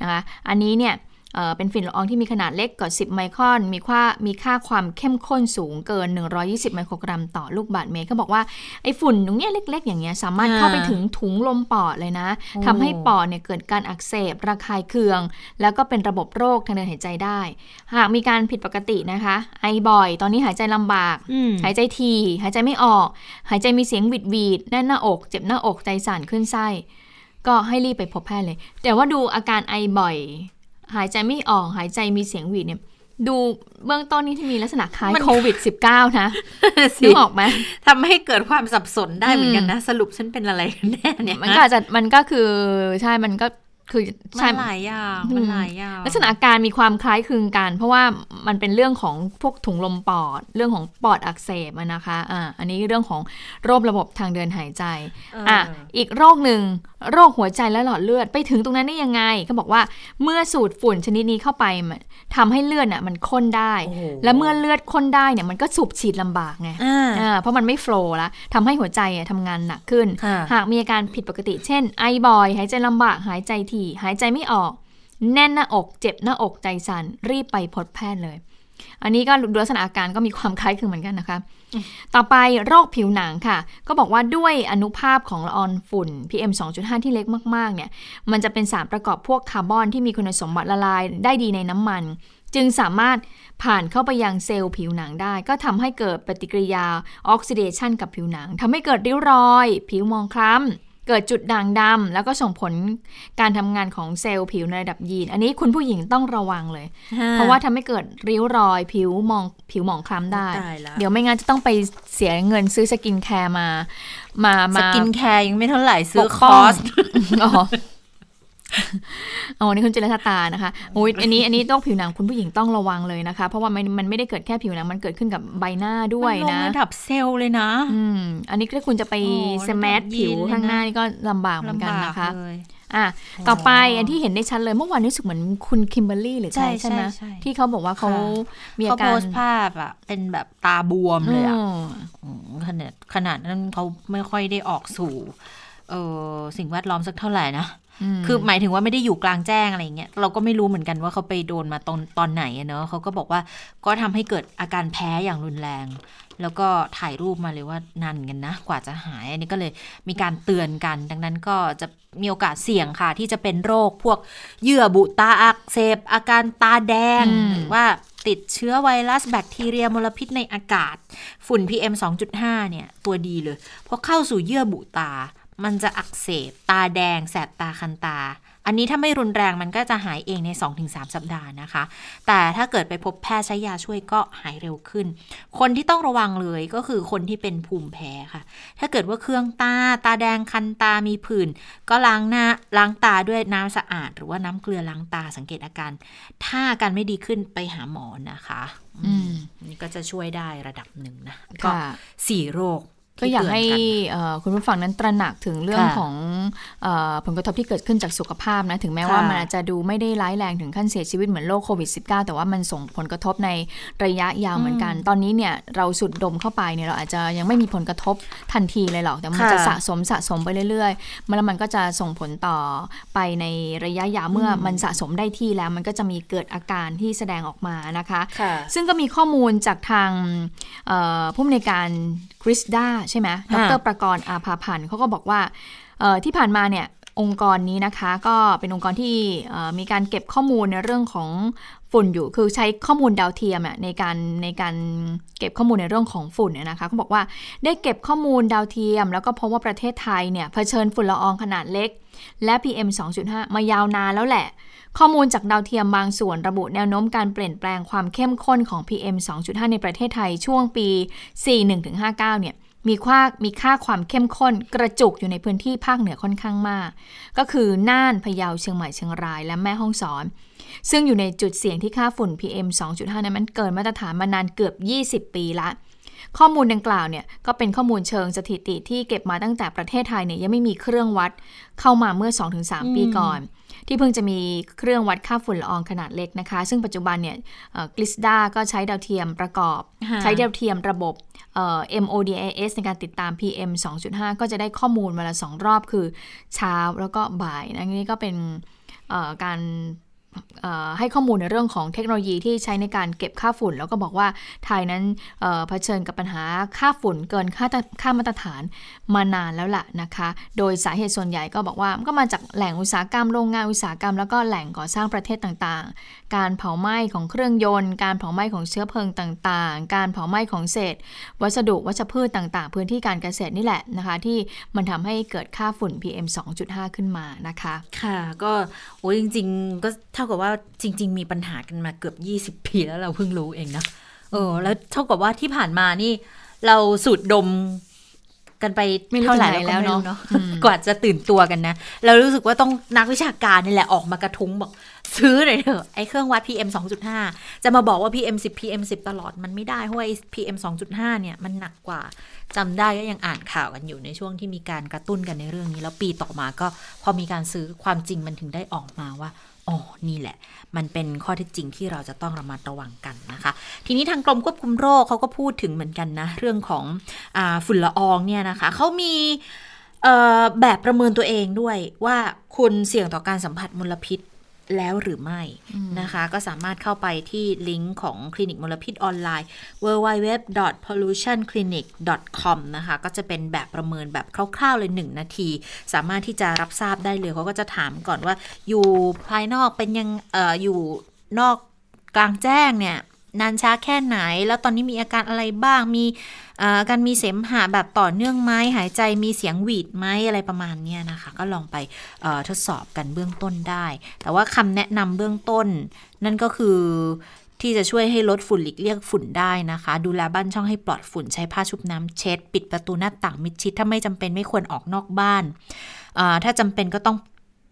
นะคะ อันนี้เนี่ย เอ่อเป็นฝุ่นละอองที่มีขนาดเล็กกว่า 10 ไมครอน มีค่ามีค่าความเข้มข้นสูงเกิน 120 ไมโครกรัมต่อลูกบาศก์เมตรก็บอกว่าไอ้ฝุ่นตรงเนี้ยเล็ก ๆ อย่างเงี้ยสามารถเข้าไปถึงถุงลมปอดเลยนะโอ้ทำให้ปอดเนี่ยเกิดการอักเสบระคายเคือง แล้วก็เป็นระบบโรคทางเดินหายใจได้ หากมีการผิดปกตินะคะ ไอบ่อย ตอนนี้หายใจลำบากอืมหายใจทีหายใจไม่ออก หายใจมีเสียงหวิดหวีดแน่นหน้าอก เจ็บหน้าอกใจสั่นขึ้นไส้ก็ให้รีบไปพบแพทย์เลย แต่ว่าดูอาการไอบ่อย หายใจไม่ออกหายใจมีเสียงหวีดเนี่ยดูเบื้องต้นนี่ที่มีลักษณะคล้ายมันโควิด -19 นะนึกออกไหมทำให้เกิดความสับสนได้เหมือนกันนะ สรุปฉันเป็นอะไรกันแน่เนี่ย มันก็อาจจะมันก็คือใช่มันก็ คือมัใช่นหลายอย่างอืมมันหลายอย่างลักษณะอาการมีความคล้ายคลึงกัน เพราะว่ามันเป็นเรื่องของพวกถุงลมปอด เรื่องของปอดอักเสบอะนะคะอ่าอันนี้เรื่องของโรคระบบทางเดินหายใจเอออะอีกโรคหนึ่งโรคหัวใจและหลอดเลือดไปถึงตรงนั้นได้ยังไงก็บอกว่าเมื่อสูดฝุ่นชนิดนี้เข้าไปมันทำให้เลือดน่ะมันข้นได้โอ้โหและเมื่อเลือดข้นได้เนี่ยมันก็สูบฉีดลำบากไงอ่าอ่าเพราะมันไม่โฟล์ละทำให้หัวใจอะทำงานหนักขึ้นค่ะหากมีอาการผิดปกติ เช่น ไอบ่อย หายใจลำบากหายใจถี่ หายใจไม่ออก แน่นหน้าอกเจ็บหน้าอกใจสั่นรีบไปพบแพทย์เลย อันนี้ก็ดูลักษณะอาการก็มีความคล้ายคลึงเหมือนกันนะคะ ต่อไปโรคผิวหนังค่ะ ก็บอกว่าด้วยอนุภาพของละอองฝุ่น PM 2.5 ที่เล็กมากๆเนี่ยมันจะเป็นสารประกอบพวกคาร์บอนที่มีคุณสมบัติละลายได้ดีในน้ำมัน จึงสามารถผ่านเข้าไปยังเซลล์ผิวหนังได้ ก็ทำให้เกิดปฏิกิริยาออกซิเดชันกับผิวหนังทำให้เกิดริ้วรอย ผิวมองคล้ำ เกิดจุดด่างดำแล้วก็ส่งผลการทำงานของเซลล์ผิวในระดับยีน อันนี้คุณผู้หญิงต้องระวังเลย เพราะว่าทำให้เกิดริ้วรอยผิวมองผิวหมองคล้ำได้ตายละเดี๋ยวไม่งั้นจะต้องไปเสียเงินซื้อสกินแคร์มา มาสมาสกินแคร์ยังไม่เท่าไหร่ซื้อปกคป้อองส อ๋ออ๋อนี่คุณจิรธตานะคะโอ้ยอันนี้อันนี้โรคผิวหนังคุณผู้หญิงต้องระวังเลยนะคะ เพราะว่ามันมันไม่ได้เกิดแค่ผิวหนังมันเกิดขึ้นกับใบหน้าด้วยมันลงนะระดับเซลล์เลยนะ อืมอันนี้ถ้าคุณจะไปโอ้สแมทระดับผิวยีนเลยนะข้างหน้านี่ก็ลำบากเหมือนกันลำบากนะคะเลยอะต่อไปอันที่เห็นได้ชัดเลยเมื่อวานรู้สึกเหมือนคุณคิมเบอรรี่หรือใครใช่ใช่ไหมใช่ใช่ที่เขาบอกว่าเขาค่ะมีอาเขากาโพรสต์ภาพอะเป็นแบบตาบวมเลยอะอืมอืมขนาดขนาดนั้นเขาไม่ค่อยได้ออกสู่เออสิ่งแวดล้อมสักเท่าไหร่นะ คือหมายถึงว่าไม่ได้อยู่กลางแจ้งอะไรเงี้ยเราก็ไม่รู้เหมือนกันว่าเขาไปโดนมาตอนตอนไหนเนอะเขาก็บอกว่าก็ทำให้เกิดอาการแพ้อย่างรุนแรง แล้วก็ถ่ายรูปมาเลยว่านานกันนะ กว่าจะหาย อันนี้ก็เลยมีการเตือนกัน ดังนั้นก็จะมีโอกาสเสี่ยงค่ะ ที่จะเป็นโรคพวกเยื่อบุตาอักเสบอาการตาแดงหรือว่าติดเชื้อไวรัสแบคทีเรียมลพิษในอากาศ ฝุ่น PM 2.5 เนี่ย ตัวดีเลยเพราะเข้าสู่เยื่อบุตา มันจะอักเสบ ตาแดง แสบตาคันตา อันนี้ถ้าไม่รุนแรงมันก็จะหายเองใน 2-3 สัปดาห์นะคะ แต่ถ้าเกิดไปพบแพทย์ใช้ยาช่วยก็หายเร็วขึ้น คนที่ต้องระวังเลยก็คือคนที่เป็นภูมิแพ้ค่ะ ถ้าเกิดว่าเครื่องตา ตาแดงคันตามีผื่น ก็ล้างหน้าล้างตาด้วยน้ำสะอาด หรือว่าน้ำเกลือล้างตาสังเกตอาการ ถ้าอาการไม่ดีขึ้นไปหาหมอนะคะ อืมนี่ก็จะช่วยได้ระดับหนึ่งนะ ก็ค่ะสี่โรค ก็อยากที่ให้เตืนนเอ่อคุณผู้ฟังนั้นตระหนักถึงเรื่องค่ะของเออผลกระทบที่เกิดขึ้นจากสุขภาพนะ ถึงแม้ว่าค่ะมันอาจจะดูไม่ได้ร้ายแรงถึงขั้นเสียชีวิตเหมือนโรคโควิด -19 แต่ว่ามันส่งผลกระทบในระยะยาวเหมือนกัน ตอนนี้เนี่ยเราสูดดมเข้าไปเนี่ยเราอาจจะยังไม่มีผลกระทบทันทีเลยหรอก แต่มันค่ะจะสะสมสะสมไปเรื่อยๆมันแล้วมันก็จะส่งผลต่อไปในระยะยาวเมื่ออมันสะสมได้ที่แล้ว มันก็จะมีเกิดอาการที่แสดงออกมานะคะค่ะซึ่งก็มีข้อมูลจากทางเอ่อผู้อำนวยการคริสดาใช่ไหมดค่ะรประกรณ์อาภาพันธ์เขาก็บอกว่าเอ่อที่ผ่านมาเนี่ยองค์กรนี้นะคะก็เป็นองค์กรที่เอ่อมีการเก็บข้อมูลในเรื่องของฝุ่นอยู่คือใช้ข้อมูลดาวเทียมอะในการในการเก็บข้อมูลในเรื่องของฝุ่นเนี่ยนะคะเขาบอกว่าได้เก็บข้อมูลดาวเทียม แล้วก็พบว่าประเทศไทยเนี่ยเผชิญฝุ่นละอองขนาดเล็ก และ PM 2.5 มายาวนานแล้วแหละ ข้อมูลจากดาวเทียมบางส่วนระบุแนวโน้มการเปลี่ยนแปลงความเข้มข้นของ PM 2.5 ในประเทศไทยช่วงปี 41-59 เนี่ย มีค่ามีค่าความเข้มข้นกระจุกอยู่ในพื้นที่ภาคเหนือค่อนข้างมาก ก็คือน่านพะเยาเชียงใหม่เชียงรายและแม่ฮ่องสอน ซึ่งอยู่ในจุดเสี่ยงที่ค่าฝุ่น PM 2.5 นั้นมันเกินมาตรฐานมานานเกือบ 20 ปีละข้อมูลดังกล่าวเนี่ยก็เป็นข้อมูลเชิงสถิติที่เก็บมาตั้งแต่ประเทศไทยเนี่ยยังไม่มีเครื่องวัดเข้ามาเมื่อ 2-3 ปีก่อน ที่เพิ่งจะมีเครื่องวัดค่าฝุ่นละอองขนาดเล็กนะคะ ซึ่งปัจจุบันเนี่ยกลิสดาก็ใช้ดาวเทียมประกอบค่ะใช้ดาวเทียมระบบเอ่อ MODIS ในการติดตาม PM 2.5 ก็จะได้ข้อมูลมาละสองรอบคือเช้าแล้วก็บ่ายนะนี่ก็เป็นเอ่อการเอ่อ ให้ข้อมูลในเรื่องของเทคโนโลยีที่ใช้ในการเก็บค่าฝุ่น แล้วก็บอกว่าไทยนั้นเผชิญกับปัญหาค่าฝุ่นเกินค่าค่ามาตรฐานมานานแล้วล่ะนะคะ โดยสาเหตุส่วนใหญ่ก็บอกว่าก็มาจากแหล่งอุตสาหกรรมโรงงานอุตสาหกรรม แล้วก็แหล่งก่อสร้างประเทศต่างๆ การเผาไหม้ของเครื่องยนต์ การเผาไหม้ของเชื้อเพลิงต่างๆ การเผาไหม้ของเศษ วัสดุวัชพืชต่างๆ พื้นที่การเกษตรนี่แหละนะคะที่มันทำให้เกิดค่าฝุ่น PM 2.5 ขึ้นมานะคะ ค่ะก็โอ้ยจริง ๆ ก็ท่ากับว่าจริง ๆ มีปัญหากันมาเกือบ 20 ปีแล้วเราเพิ่งรู้เองนะเออ แล้วเท่ากับว่าที่ผ่านมานี่ เราสูดดมกันไปไม่รู้เท่าไหร่ถึงไหนแล้วแล้วก็ไม่รู้เนอะเนาะกว่าจะตื่นตัวกันนะ เรารู้สึกว่าต้องนักวิชาการนี่แหละออกมากระทุ้งบอก ซื้อหน่อยเถอะไอ้เครื่องวัด PM 2.5 จะมาบอกว่า PM 10 PM 10 ตลอดมันไม่ได้ เพราะว่าไอ้ PM 2.5 เนี่ยมันหนักกว่าจำได้ก็ยังอ่านข่าวกันอยู่ในช่วงที่มีการกระตุ้นกันในเรื่องนี้ แล้วปีต่อมาก็พอมีการซื้อความจริงมันถึงได้ออกมาว่า อ๋อ นี่แหละ มันเป็นข้อเท็จจริงที่เราจะต้องระมัดระวังกันนะคะ ทีนี้ทางกรมควบคุมโรคเขาก็พูดถึงเหมือนกันนะ เรื่องของอฝุ่นละอองเนี่ยนะคะ เขามีแบบประเมินตัวเองด้วยว่าคุณเสี่ยงต่อการสัมผัสมลพิษ แล้วหรือไม่นะคะ ก็สามารถเข้าไปที่ลิงก์ของคลินิกมลพิษออนไลน์ www.pollutionclinic.com นะคะ ก็จะเป็นแบบประเมินแบบคร่าวๆเลย 1 นาที สามารถที่จะรับทราบได้เลยเขาก็จะถามก่อนว่าอยู่ภายนอกเป็นยังเอ่ออยู่นอกกลางแจ้งเนี่ย นานช้าแค่ไหน แล้วตอนนี้มีอาการอะไรบ้าง มีการมีเสมหะแบบต่อเนื่องไหมหายใจมีเสียงหวีดไหมอะไรประมาณนี้นะคะ ก็ลองไปทดสอบกันเบื้องต้นได้ แต่ว่าคำแนะนำเบื้องต้น นั่นก็คือที่จะช่วยให้ลดฝุ่นหลีกเลี่ยงฝุ่นได้นะคะ ดูแลบ้านช่องให้ปลอดฝุ่นใช้ผ้าชุบน้ำเช็ด ปิดประตูหน้าต่างมิดชิด ถ้าไม่จำเป็นไม่ควรออกนอกบ้าน ถ้าจำเป็นก็ต้อง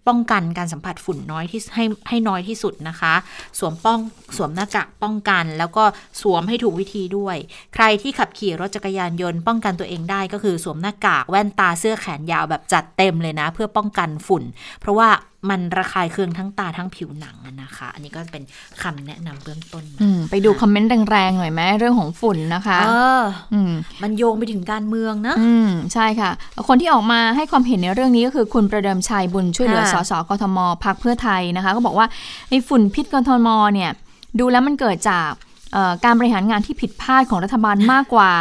ป้องกันการสัมผัสฝุ่นน้อยที่ให้ให้น้อยที่สุดนะคะ สวมป้องสวมหน้ากากป้องกัน แล้วก็สวมให้ถูกวิธีด้วย ใครที่ขับขี่รถจักรยานยนต์ป้องกันตัวเองได้ก็คือสวมหน้ากากแว่นตาเสื้อแขนยาวแบบจัดเต็มเลยนะ เพื่อป้องกันฝุ่น เพราะว่ามันระคายเคืองทั้งตาทั้งผิวหนังนะคะ อันนี้ก็เป็นคำแนะนำเบื้องต้นไปดูคอมเมนต์แรงๆหน่อยไหมเรื่องของฝุ่นนะคะเอออืมมันโยงไปถึงการเมืองนะอืมใช่ค่ะ คนที่ออกมาให้ความเห็นในเรื่องนี้ก็คือคุณประเดิมชัยบุญช่วยเหลือค่ะสสกทมพักเพื่อไทยนะคะ ก็บอกว่าไอ้ฝุ่นพิษกทมเนี่ยดูแล้วมันเกิดจากเอ่อการบริหารงานที่ผิดพลาดของรัฐบาลมากกว่า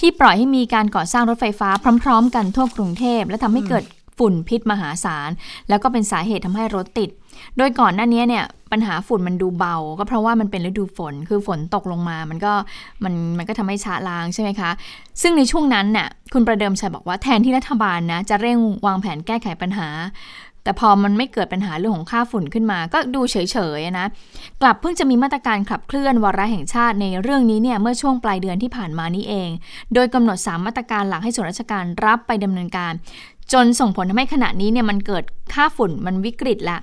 ที่ปล่อยให้มีการก่อสร้างรถไฟฟ้าพร้อม ๆ กันทั่วกรุงเทพ และทำให้เกิด ฝุ่นพิษมหาศาล แล้วก็เป็นสาเหตุทำให้รถติด โดยก่อนหน้านี้เนี่ยปัญหาฝุ่นมันดูเบา ก็เพราะว่ามันเป็นฤดูฝน คือฝนตกลงมามันก็มันมันก็ทำให้ช้าล้างใช่ไหมคะ ซึ่งในช่วงนั้นน่ะคุณประเดิมชัยบอกว่าแทนที่รัฐบาลนะจะเร่งวางแผนแก้ไขปัญหา แต่พอมันไม่เกิดปัญหาเรื่องของค่าฝุ่นขึ้นมา ก็ดูเฉยๆนะกลับเพิ่งจะมีมาตรการขับเคลื่อนวาระแห่งชาติในเรื่องนี้เนี่ยเมื่อช่วงปลายเดือนที่ผ่านมานี้เอง โดยกำหนด 3 มาตรการหลักให้ส่วนราชการรับไปดำเนินการ จนส่งผลทำให้ขณะนี้เนี่ยมันเกิดค่าฝุ่นมันวิกฤตละ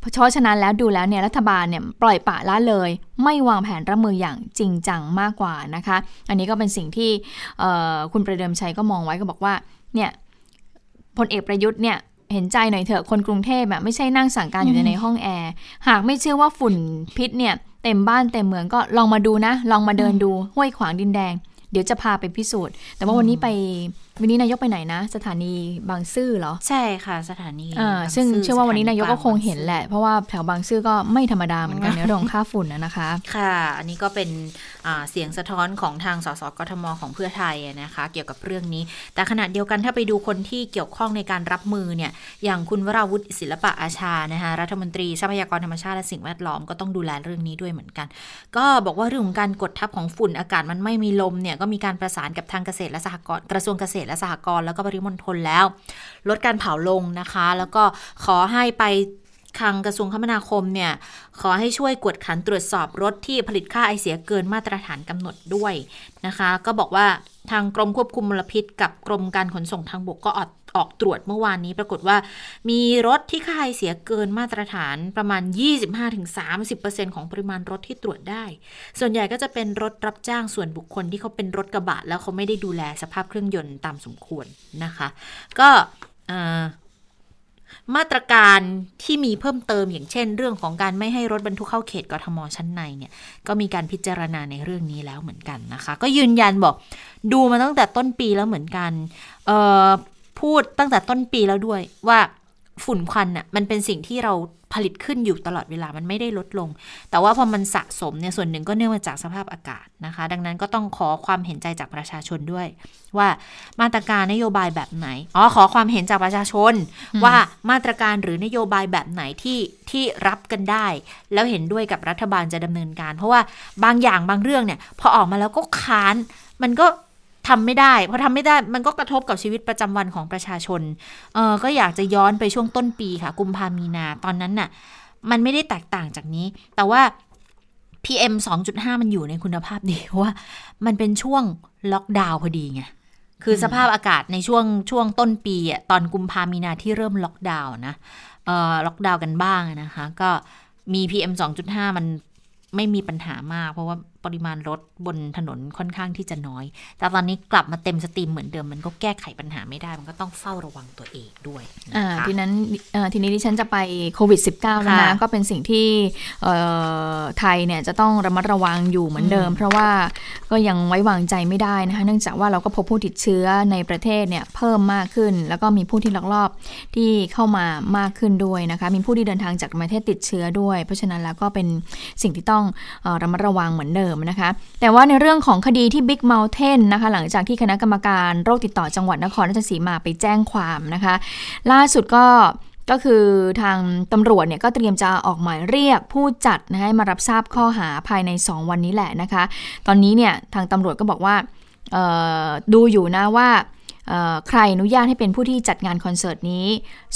เพราะฉะนั้นแล้วดูแล้วเนี่ยรัฐบาลเนี่ยปล่อยปละละเลย ไม่วางแผนรับมืออย่างจริงจังมากกว่านะคะ อันนี้ก็เป็นสิ่งที่เอ่อคุณประเดิมชัยก็มองไว้ก็บอกว่าเนี่ยพลเอกประยุทธ์เนี่ยเห็นใจหน่อยเถอะคนกรุงเทพอะไม่ใช่นั่งสั่งการอยู่ในห้องแอร์หากไม่เชื่อว่าฝุ่นพิษเนี่ยเต็มบ้านเต็มเมืองก็ลองมาดูนะ ลองมาเดินดูห้วยขวางดินแดง เดี๋ยวจะพาไปพิสูจน์ แต่ว่าวันนี้ไปวันนี้นายกไปไหนนะ สถานีบางซื่อเหรอ ใช่ค่ะ สถานีอ่าบางซึ่งซื่เชื่อว่าวันนี้นายกก็คงสถาเห็นแหละ เพราะว่าแถวบางซื่อก็ไม่ธรรมดาเหมือนกันในเรื่องของค่าฝุ่นนะนะคะ ค่ะ อันนี้ก็เป็นอ่าเสียงสะท้อนของทางสสกทมของเพื่อไทยอะนะคะ เกี่ยวกับเรื่องนี้ แต่ขณะเดียวกันถ้าไปดูคนที่เกี่ยวข้องในการรับมือเนี่ยอย่างคุณวราวุฒิศิลปะอาชานะคะรัฐมนตรีทรัพยากรธรรมชาติและสิ่งแวดล้อมก็ต้องดูแลเรื่องนี้ด้วยเหมือนกัน ก็บอกว่าเรื่องของการกดทับของฝุ่นอากาศมันไม่มีลมเนี่ยก็มีการประสานกับทางเกษตรและสหกรณ์กระทรวงเกษตรและสหกรณ์แล้วก็ปริมณฑลแล้ว ลดการเผาลงนะคะ แล้วก็ขอให้ไปทางกระทรวงคมนาคมเนี่ย ขอให้ช่วยกวดขันตรวจสอบรถที่ผลิตค่าไอเสียเกินมาตรฐานกำหนดด้วยนะคะ ก็บอกว่าทางกรมควบคุมมลพิษ กับกรมการขนส่งทางบกก็ออก ออกตรวจเมื่อวานนี้ปรากฏว่า มีรถที่ค่าไอเสียเกินมาตรฐานประมาณ 25-30%ของปริมาณรถที่ตรวจได้ ส่วนใหญ่ก็จะเป็นรถรับจ้างส่วนบุคคลที่เขาเป็นรถกระบะ แล้วเขาไม่ได้ดูแลสภาพเครื่องยนต์ตามสมควรนะคะ ก็มาตรการที่มีเพิ่มเติมอย่างเช่น เรื่องของการไม่ให้รถบรรทุกเข้าเขตกทมชั้นในเนี่ยก็มีการพิจารณาในเรื่องนี้แล้วเหมือนกันนะคะ ก็ยืนยันบอกดูมาตั้งแต่ต้นปีแล้วเหมือนกันเออ พูดตั้งแต่ต้นปีแล้วด้วยว่าฝุ่นควันน่ะมันเป็นสิ่งที่เราผลิตขึ้นอยู่ตลอดเวลามันไม่ได้ลดลง แต่ว่าพอมันสะสมเนี่ยส่วนหนึ่งก็เนื่องมาจากสภาพอากาศนะคะ ดังนั้นก็ต้องขอความเห็นใจจากประชาชนด้วย ว่ามาตรการนโยบายแบบไหนอ๋อขอความเห็นจากประชาชน ว่ามาตรการหรือนโยบายแบบไหนที่ที่รับกันได้ แล้วเห็นด้วยกับรัฐบาลจะดำเนินการ เพราะว่าบางอย่างบางเรื่องเนี่ยพอออกมาแล้วก็ค้านมันก็ ทำไม่ได้พอทำไม่ได้มันก็กระทบกับชีวิตประจำวันของประชาชนเออก็อยากจะย้อนไปช่วงต้นปีค่ะ กุมภามีนาตอนนั้นน่ะ มันไม่ได้แตกต่างจากนี้ แต่ว่า PM 2.5 มันอยู่ในคุณภาพดีเพราะว่า มันเป็นช่วงล็อกดาวน์พอดีไงคือสภาพอากาศในช่วงช่วงต้นปีอะตอนกุมภามีนาที่เริ่มล็อกดาวน์นะเอ่อล็อกดาวน์กันบ้างนะคะ ก็มี PM 2.5 มันไม่มีปัญหามาก เพราะว่า ปริมาณรถบนถนนค่อนข้างที่จะน้อย แต่ตอนนี้กลับมาเต็มสตีมเหมือนเดิมมันก็แก้ไขปัญหาไม่ได้ มันก็ต้องเฝ้าระวังตัวเองด้วยอ่านะคะทีนั้นเอ่อทีนี้ดิฉันจะไปโควิด -19 แล้วนะค่ะก็เป็นสิ่งที่เอ่อไทยเนี่ยจะต้องระมัดระวังอยู่เหมือนเดิม เพราะว่าก็ยังไว้วางใจไม่ได้นะคะเนื่องจากว่าเราก็พบผู้ติดเชื้อในประเทศเนี่ยเพิ่มมากขึ้น แล้วก็มีผู้ที่ลักลอบที่เข้ามามากขึ้นด้วยนะคะมีผู้ที่เดินทางจากประเทศติดเชื้อด้วย เพราะฉะนั้นแล้วก็เป็นสิ่งที่ต้องเอ่อระมัดระวังเหมือนเดิมนะคะ แต่ว่าในเรื่องของคดีที่ Big Mountain นะคะ หลังจากที่คณะกรรมการโรคติดต่อจังหวัดนครราชสีมาไปแจ้งความนะคะ ล่าสุดก็ก็คือทางตำรวจเนี่ยก็เตรียมจะออกหมายเรียกผู้จัดนะให้มารับทราบข้อหาภายใน 2 วันนี้แหละนะคะ ตอนนี้เนี่ยทางตำรวจก็บอกว่าดูอยู่นะว่าใครอนุญาตให้เป็นผู้ที่จัดงานคอนเสิร์ตนี้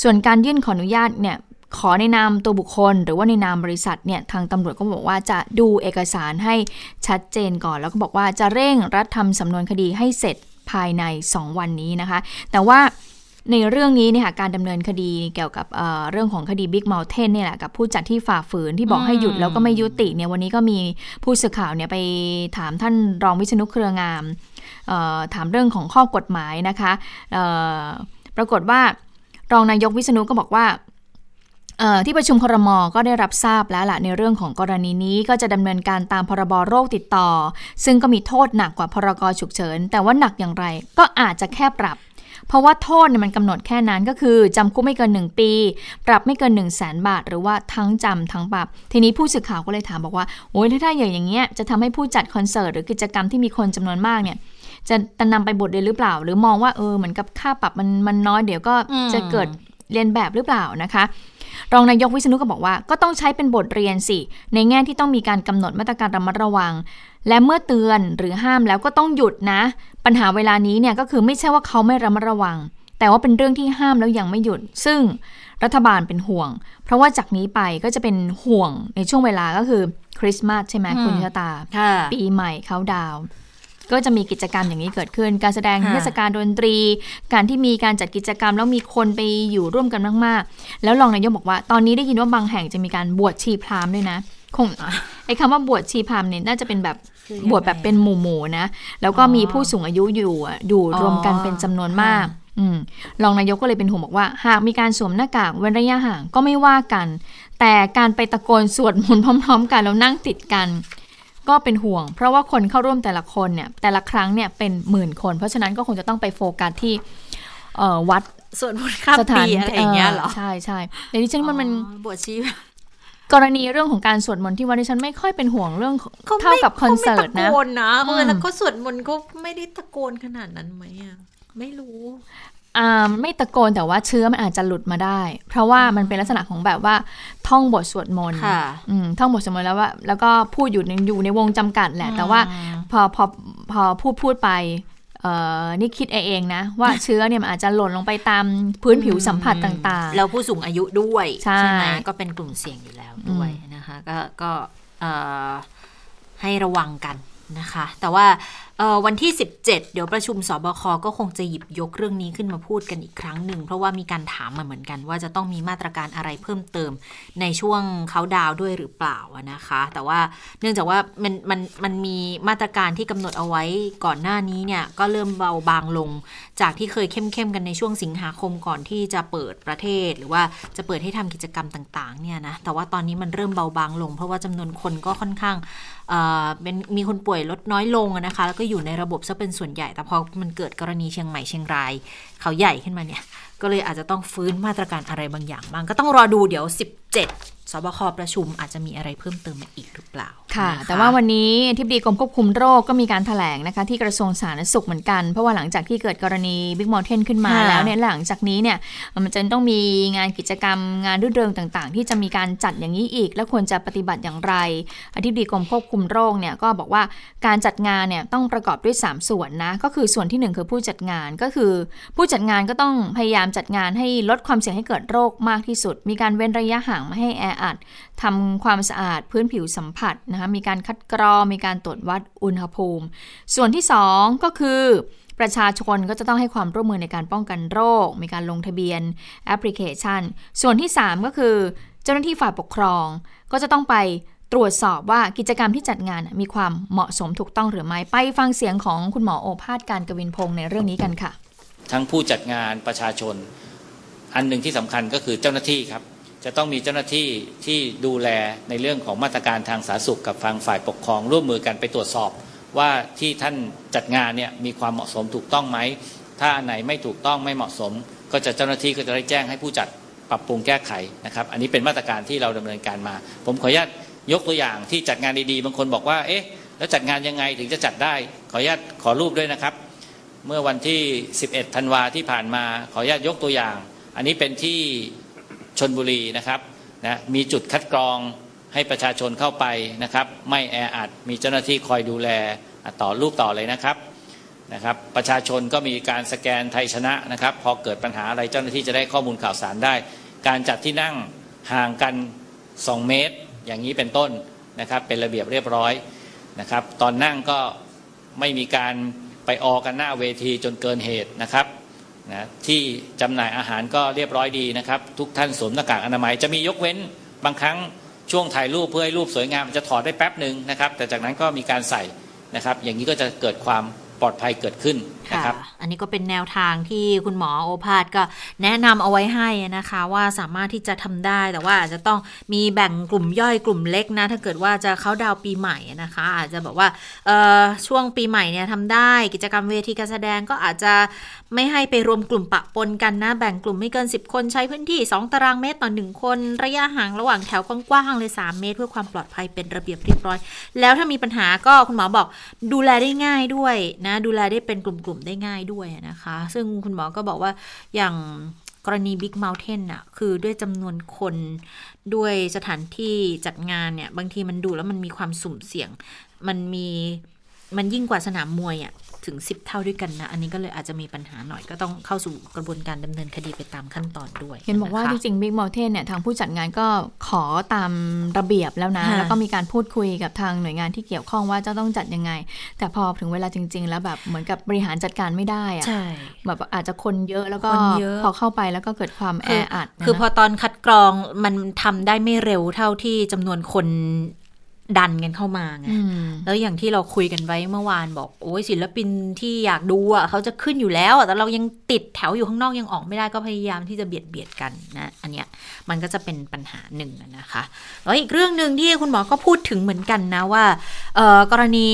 ส่วนการยื่นขออนุญาตเนี่ย ขอในนามตัวบุคคล หรือว่าในนามบริษัทเนี่ยทางตำรวจก็บอกว่าจะดูเอกสารให้ชัดเจนก่อน แล้วก็บอกว่าจะเร่งรัดทำสำนวนคดีให้เสร็จภายใน 2 วันนี้นะคะ แต่ว่าในเรื่องนี้เนี่ยค่ะการดำเนินคดีเกี่ยวกับเอ่อเรื่องของคดี Big Mountain เนี่ยแหละกับผู้จัดที่ฝ่าฝืนที่บอกให้หยุดแล้วก็ไม่ยุติเนี่ยวันนี้ก็มีผู้สื่อข่าวเนี่ยไปถามท่านรองวิษณุเครืองามเอ่อถามเรื่องของข้อกฎหมายนะคะเอ่อปรากฏว่ารองนายกวิษณุก็บอกว่า ที่ประชุมครมก็ได้รับทราบแล้วละในเรื่องของกรณีนี้ก็จะดำเนินการตามพรบโรคติดต่อ ซึ่งก็มีโทษหนักกว่าพรกฉุกเฉิน แต่ว่าหนักอย่างไรก็อาจจะแค่ปรับ เพราะว่าโทษเนี่ยมันกำหนดแค่นั้นก็คือจำคุกไม่เกิน 1 ปี ปรับไม่เกิน 1 0 0 0 0แสนบาท หรือว่าทั้งจำทั้งปรับ ทีนี้ผู้สื่อข่าวก็เลยถามบอกว่าโอ้ยถ้าอย่างอย่างเงี้ยจะทำให้ผู้จัดคอนเสิร์ตหรือกิจกรรมที่มีคนจำนวนมากเนี่ยจะจะนำไปบทเรียนหรือเปล่า หรือมองว่าเออเหมือนกับค่าปรับมันมันน้อยเดี๋ยวก็จะเกิดเรียนแบบหรือเปล่านะคะ รองนายกวิษณุก็บอกว่าก็ต้องใช้เป็นบทเรียนสิ ในแง่ที่ต้องมีการกำหนดมาตรการระมัดระวัง และเมื่อเตือนหรือห้ามแล้วก็ต้องหยุดนะ ปัญหาเวลานี้เนี่ยก็คือไม่ใช่ว่าเขาไม่ระมัดระวัง แต่ว่าเป็นเรื่องที่ห้ามแล้วยังไม่หยุด ซึ่งรัฐบาลเป็นห่วง เพราะว่าจากนี้ไปก็จะเป็นห่วงในช่วงเวลาก็คือคริสต์มาสใช่ไหมคุณชะตา ปีใหม่เขาดาว ก็จะมีกิจกรรมอย่างนี้เกิดขึ้น การแสดงเทศกาลดนตรี การที่มีการจัดกิจกรรมแล้วมีคนไปอยู่ร่วมกันมากๆ แล้วรองนายกบอกว่า ตอนนี้ได้ยินว่าบางแห่งจะมีการบวชชีพราหมณ์ด้วยนะ คงไอ้คำว่าบวชชีพราหมณ์เนี่ยน่าจะเป็นแบบบวชแบบเป็นหมู่หมู่นะ แล้วก็มีผู้สูงอายุอยู่อยู่รวมกันเป็นจำนวนมากอืรองนายกก็เลยเป็นห่วงบอกว่า หากมีการสวมหน้ากากเว้นระยะห่างก็ไม่ว่ากัน แต่การไปตะโกนสวดมนต์พร้อม ๆ กันแล้วนั่งติดกัน ก็เป็นห่วง เพราะว่าคนเข้าร่วมแต่ละคนเนี่ยแต่ละครั้งเนี่ยเป็นหมื่นคน เพราะฉะนั้นก็คงจะต้องไปโฟกัสที่วัดส่วนมนต์ข้ามปีอะไรอย่างเงี้ยเหรอใช่ใช่แต่ที่ฉันมันมันบวชชีกรณีเรื่องของการสวดมนต์ที่วัดที่ฉันไม่ค่อยเป็นห่วงเรื่องเท่ากับคอนเสิร์ตนะเขาไม่ตะโกนนะเพราะฉะนั้นเขาสวดมนต์เขาไม่ได้ตะโกนขนาดนั้นไหมอะไม่รู้ ไม่ตะโกนแต่ว่าเชื้อมันอาจจะหลุดมาได้ เพราะว่ามันเป็นลักษณะของแบบว่าท่องบทสวดมนต์ท่องบทสวดมนต์แล้วว่า แล้วก็พูดอยู่ในอยู่ในวงจำกัดแหละ แต่ว่าพอพอพอพูดพูดไปนี่คิดเองนะ ว่าเชื้อเนี่ยมันอาจจะหล่นลงไปตามพื้นผิวสัมผัสต่างๆ แล้วผู้สูงอายุด้วยใช่ไหมก็เป็นกลุ่มเสี่ยงอยู่แล้วด้วยนะคะ ก็ก็ให้ระวังกันนะคะ แต่ว่า วันที่ 17 เดี๋ยวประชุมสบคก็คงจะหยิบยกเรื่องนี้ขึ้นมาพูดกันอีกครั้งหนึ่ง เพราะว่ามีการถามมาเหมือนกันว่าจะต้องมีมาตรการอะไรเพิ่มเติมในช่วงเขาดาวด้วยหรือเปล่านะคะ แต่ว่าเนื่องจากว่ามันมันมันมีมาตรการที่กำหนดเอาไว้ก่อนหน้านี้เนี่ยก็เริ่มเบาบางลง จากที่เคยเข้มเข้มกันในช่วงสิงหาคมก่อนที่จะเปิดประเทศ หรือว่าจะเปิดให้ทำกิจกรรมต่างๆเนี่ยนะแต่ว่าตอนนี้มันเริ่มเบาบางลง เพราะว่าจำนวนคนก็ค่อนข้างเป็นมีคนป่วยลดน้อยลงนะคะแล้วก็อยู่ในระบบซะเป็นส่วนใหญ่ แต่พอมันเกิดกรณีเชียงใหม่เชียงราย เขาใหญ่ขึ้นมาเนี่ย ก็เลยอาจจะต้องฟื้นมาตรการอะไรบางอย่างบ้างก็ต้องรอดูเดี๋ยว 17สบคประชุมอาจจะมีอะไรเพิ่มเติมมาอีกหรือเปล่า ค่ะ แต่ว่าวันนี้ทิบดีกรมควบคุมโรคก็มีการถแถลงนะคะ ที่กระทรวงสาธารณสุขเหมือนกัน เพราะว่าหลังจากที่เกิดกรณีบิ๊กมอลเทนขึ้นมาแล้วเนี่ยหลังจากนี้เนี่ยมันจะต้องมีงานกิจกรรมงานรื่นเริงต่างๆ ที่จะมีการจัดอย่างนี้อีก แล้วควรจะปฏิบัติอย่างไรอธิบดีกรมควบคุมโรคเนี่ยก็บอกว่าการจัดงานเนี่ยต้องประกอบด้วย 3 ส่วนนะก็คือส่วนที่ 1 คือผู้จัดงานก็คือ ผู้จัดงานก็ต้องพยายามจัดงานให้ลดความเสี่ยงให้เกิดโรคมากที่สุด มีการเว้นระยะห่างไม่ให้แออัดทำความสะอาดพื้นผิวสัมผัสนะคะมีการคัดกรองมีการตรวจวัดอุณหภูมิ ส่วนที่ 2 ก็คือประชาชนก็จะต้องให้ความร่วมมือในการป้องกันโรค มีการลงทะเบียนแอปพลิเคชัน ส่วนที่ 3 ก็คือ เจ้าหน้าที่ฝ่ายปกครอง ก็จะต้องไปตรวจสอบว่ากิจกรรมที่จัดงานมีความเหมาะสมถูกต้องหรือไม่ ไปฟังเสียงของคุณหมอโอภาสการกวินพงศ์ในเรื่องนี้กันค่ะ ทั้งผู้จัดงานประชาชน อันหนึ่งที่สำคัญก็คือเจ้าหน้าที่ครับ จะต้องมีเจ้าหน้าที่ที่ดูแลในเรื่องของมาตรการทางสาธารณสุขกับทางฝ่ายปกครอง ร่วมมือกันไปตรวจสอบ ว่าที่ท่านจัดงานเนี่ยมีความเหมาะสมถูกต้องไหม ถ้าอันไหนไม่ถูกต้องไม่เหมาะสม ก็จะเจ้าหน้าที่ก็จะได้แจ้งให้ผู้จัดปรับปรุงแก้ไขนะครับ อันนี้เป็นมาตรการที่เราดำเนินการมา ผมขออนุญาตยกตัวอย่างที่จัดงานดีๆ บางคนบอกว่า เอ๊ะ แล้วจัดงานยังไงถึงจะจัดได้ ขออนุญาตขอรูปด้วยนะครับ เมื่อวันที่ 11 ธันวาที่ผ่านมา ขออนุญาตยกตัวอย่าง อันนี้เป็นที่ ชนบุรีนะครับนะมีจุดคัดกรองให้ประชาชนเข้าไปนะครับ ไม่แออัดมีเจ้าหน้าที่คอยดูแลต่อรูปต่อเลยนะครับนะครับประชาชนก็มีการสแกนไทยชนะนะครับ พอเกิดปัญหาอะไรเจ้าหน้าที่จะได้ข้อมูลข่าวสารได้ การจัดที่นั่งห่างกัน 2 เมตร อย่างนี้เป็นต้นนะครับ เป็นระเบียบเรียบร้อยนะครับ ตอนนั่งก็ไม่มีการไปออกันหน้าเวทีจนเกินเหตุนะครับ นะที่จำหน่ายอาหารก็เรียบร้อยดีนะครับ ทุกท่านสวมหน้ากากอนามัยจะมียกเว้นบางครั้งช่วงถ่ายรูปเพื่อให้รูปสวยงามจะถอดได้แป๊บหนึ่งนะครับ แต่จากนั้นก็มีการใส่นะครับ อย่างนี้ก็จะเกิดความปลอดภัยเกิดขึ้น นะครับอันนี้ก็เป็นแนวทางที่คุณหมอโอภาสก็แนะนำเอาไว้ให้นะคะ ว่าสามารถที่จะทำได้แต่ว่าอาจจะต้องมีแบ่งกลุ่มย่อยกลุ่มเล็กนะ ถ้าเกิดว่าจะเข้าดาวน์ปีใหม่นะคะ อาจจะแบบว่าเอ่อช่วงปีใหม่เนี่ยทำได้กิจกรรมเวทีการแสดงก็อาจจะไม่ให้ไปรวมกลุ่มปะปนกันนะ แบ่งกลุ่มไม่เกิน 10 คนใช้พื้นที่ 2 ตารางเมตรต่อ 1 คน ระยะห่างระหว่างแถวกว้างๆเลย 3 เมตร เพื่อความปลอดภัยเป็นระเบียบเรียบร้อย แล้วถ้ามีปัญหาก็คุณหมอบอกดูแลได้ง่ายด้วยนะ ดูแลได้เป็นกลุ่มๆได้ง่ายด้วยนะคะ ซึ่งคุณหมอก็บอกว่าอย่างกรณี Big Mountain น่ะคือด้วยจำนวนคนด้วยสถานที่จัดงานเนี่ย บางทีมันดูแล้วมันมีความสุ่มเสี่ยง มันมีมันยิ่งกว่าสนามมวยอะ่ะ ถึง 10 เท่าด้วยกันนะ อันนี้ก็เลยอาจจะมีปัญหาหน่อยก็ต้องเข้าสู่กระบวนการดำเนินคดีไปตามขั้นตอนด้วย เห็นบอกว่าะคะจริงๆ Big Mountain เนี่ยทางผู้จัดงานก็ขอตามระเบียบแล้วนะค่ะแล้วก็มีการพูดคุยกับทางหน่วยงานที่เกี่ยวข้องว่าจะต้องจัดยังไง แต่พอถึงเวลาจริง ๆ แล้วแบบเหมือนกับบริหารจัดการไม่ได้อะใช่แบบอาจจะคนเยอะแล้วก็คนเยอะพอเข้าไปแล้วก็เกิดความแอคืออัดนะคือพอตอนคัดกรองมันทำได้ไม่เร็วเท่าที่จำนวนคน ดันกันเข้ามาไงอืมแล้วอย่างที่เราคุยกันไว้เมื่อวานบอก โอ้ยศิลปินที่อยากดูอะเขาจะขึ้นอยู่แล้วอะแต่เรายังติดแถวอยู่ข้างนอกยังออกไม่ได้ก็พยายามที่จะเบียดเบียดกันนะอันเนี้ยมันก็จะเป็นปัญหาหนึ่งอะนะคะแล้วอีกเรื่องหนึ่งที่คุณหมอก็พูดถึงเหมือนกันนะว่าเอ่อกรณี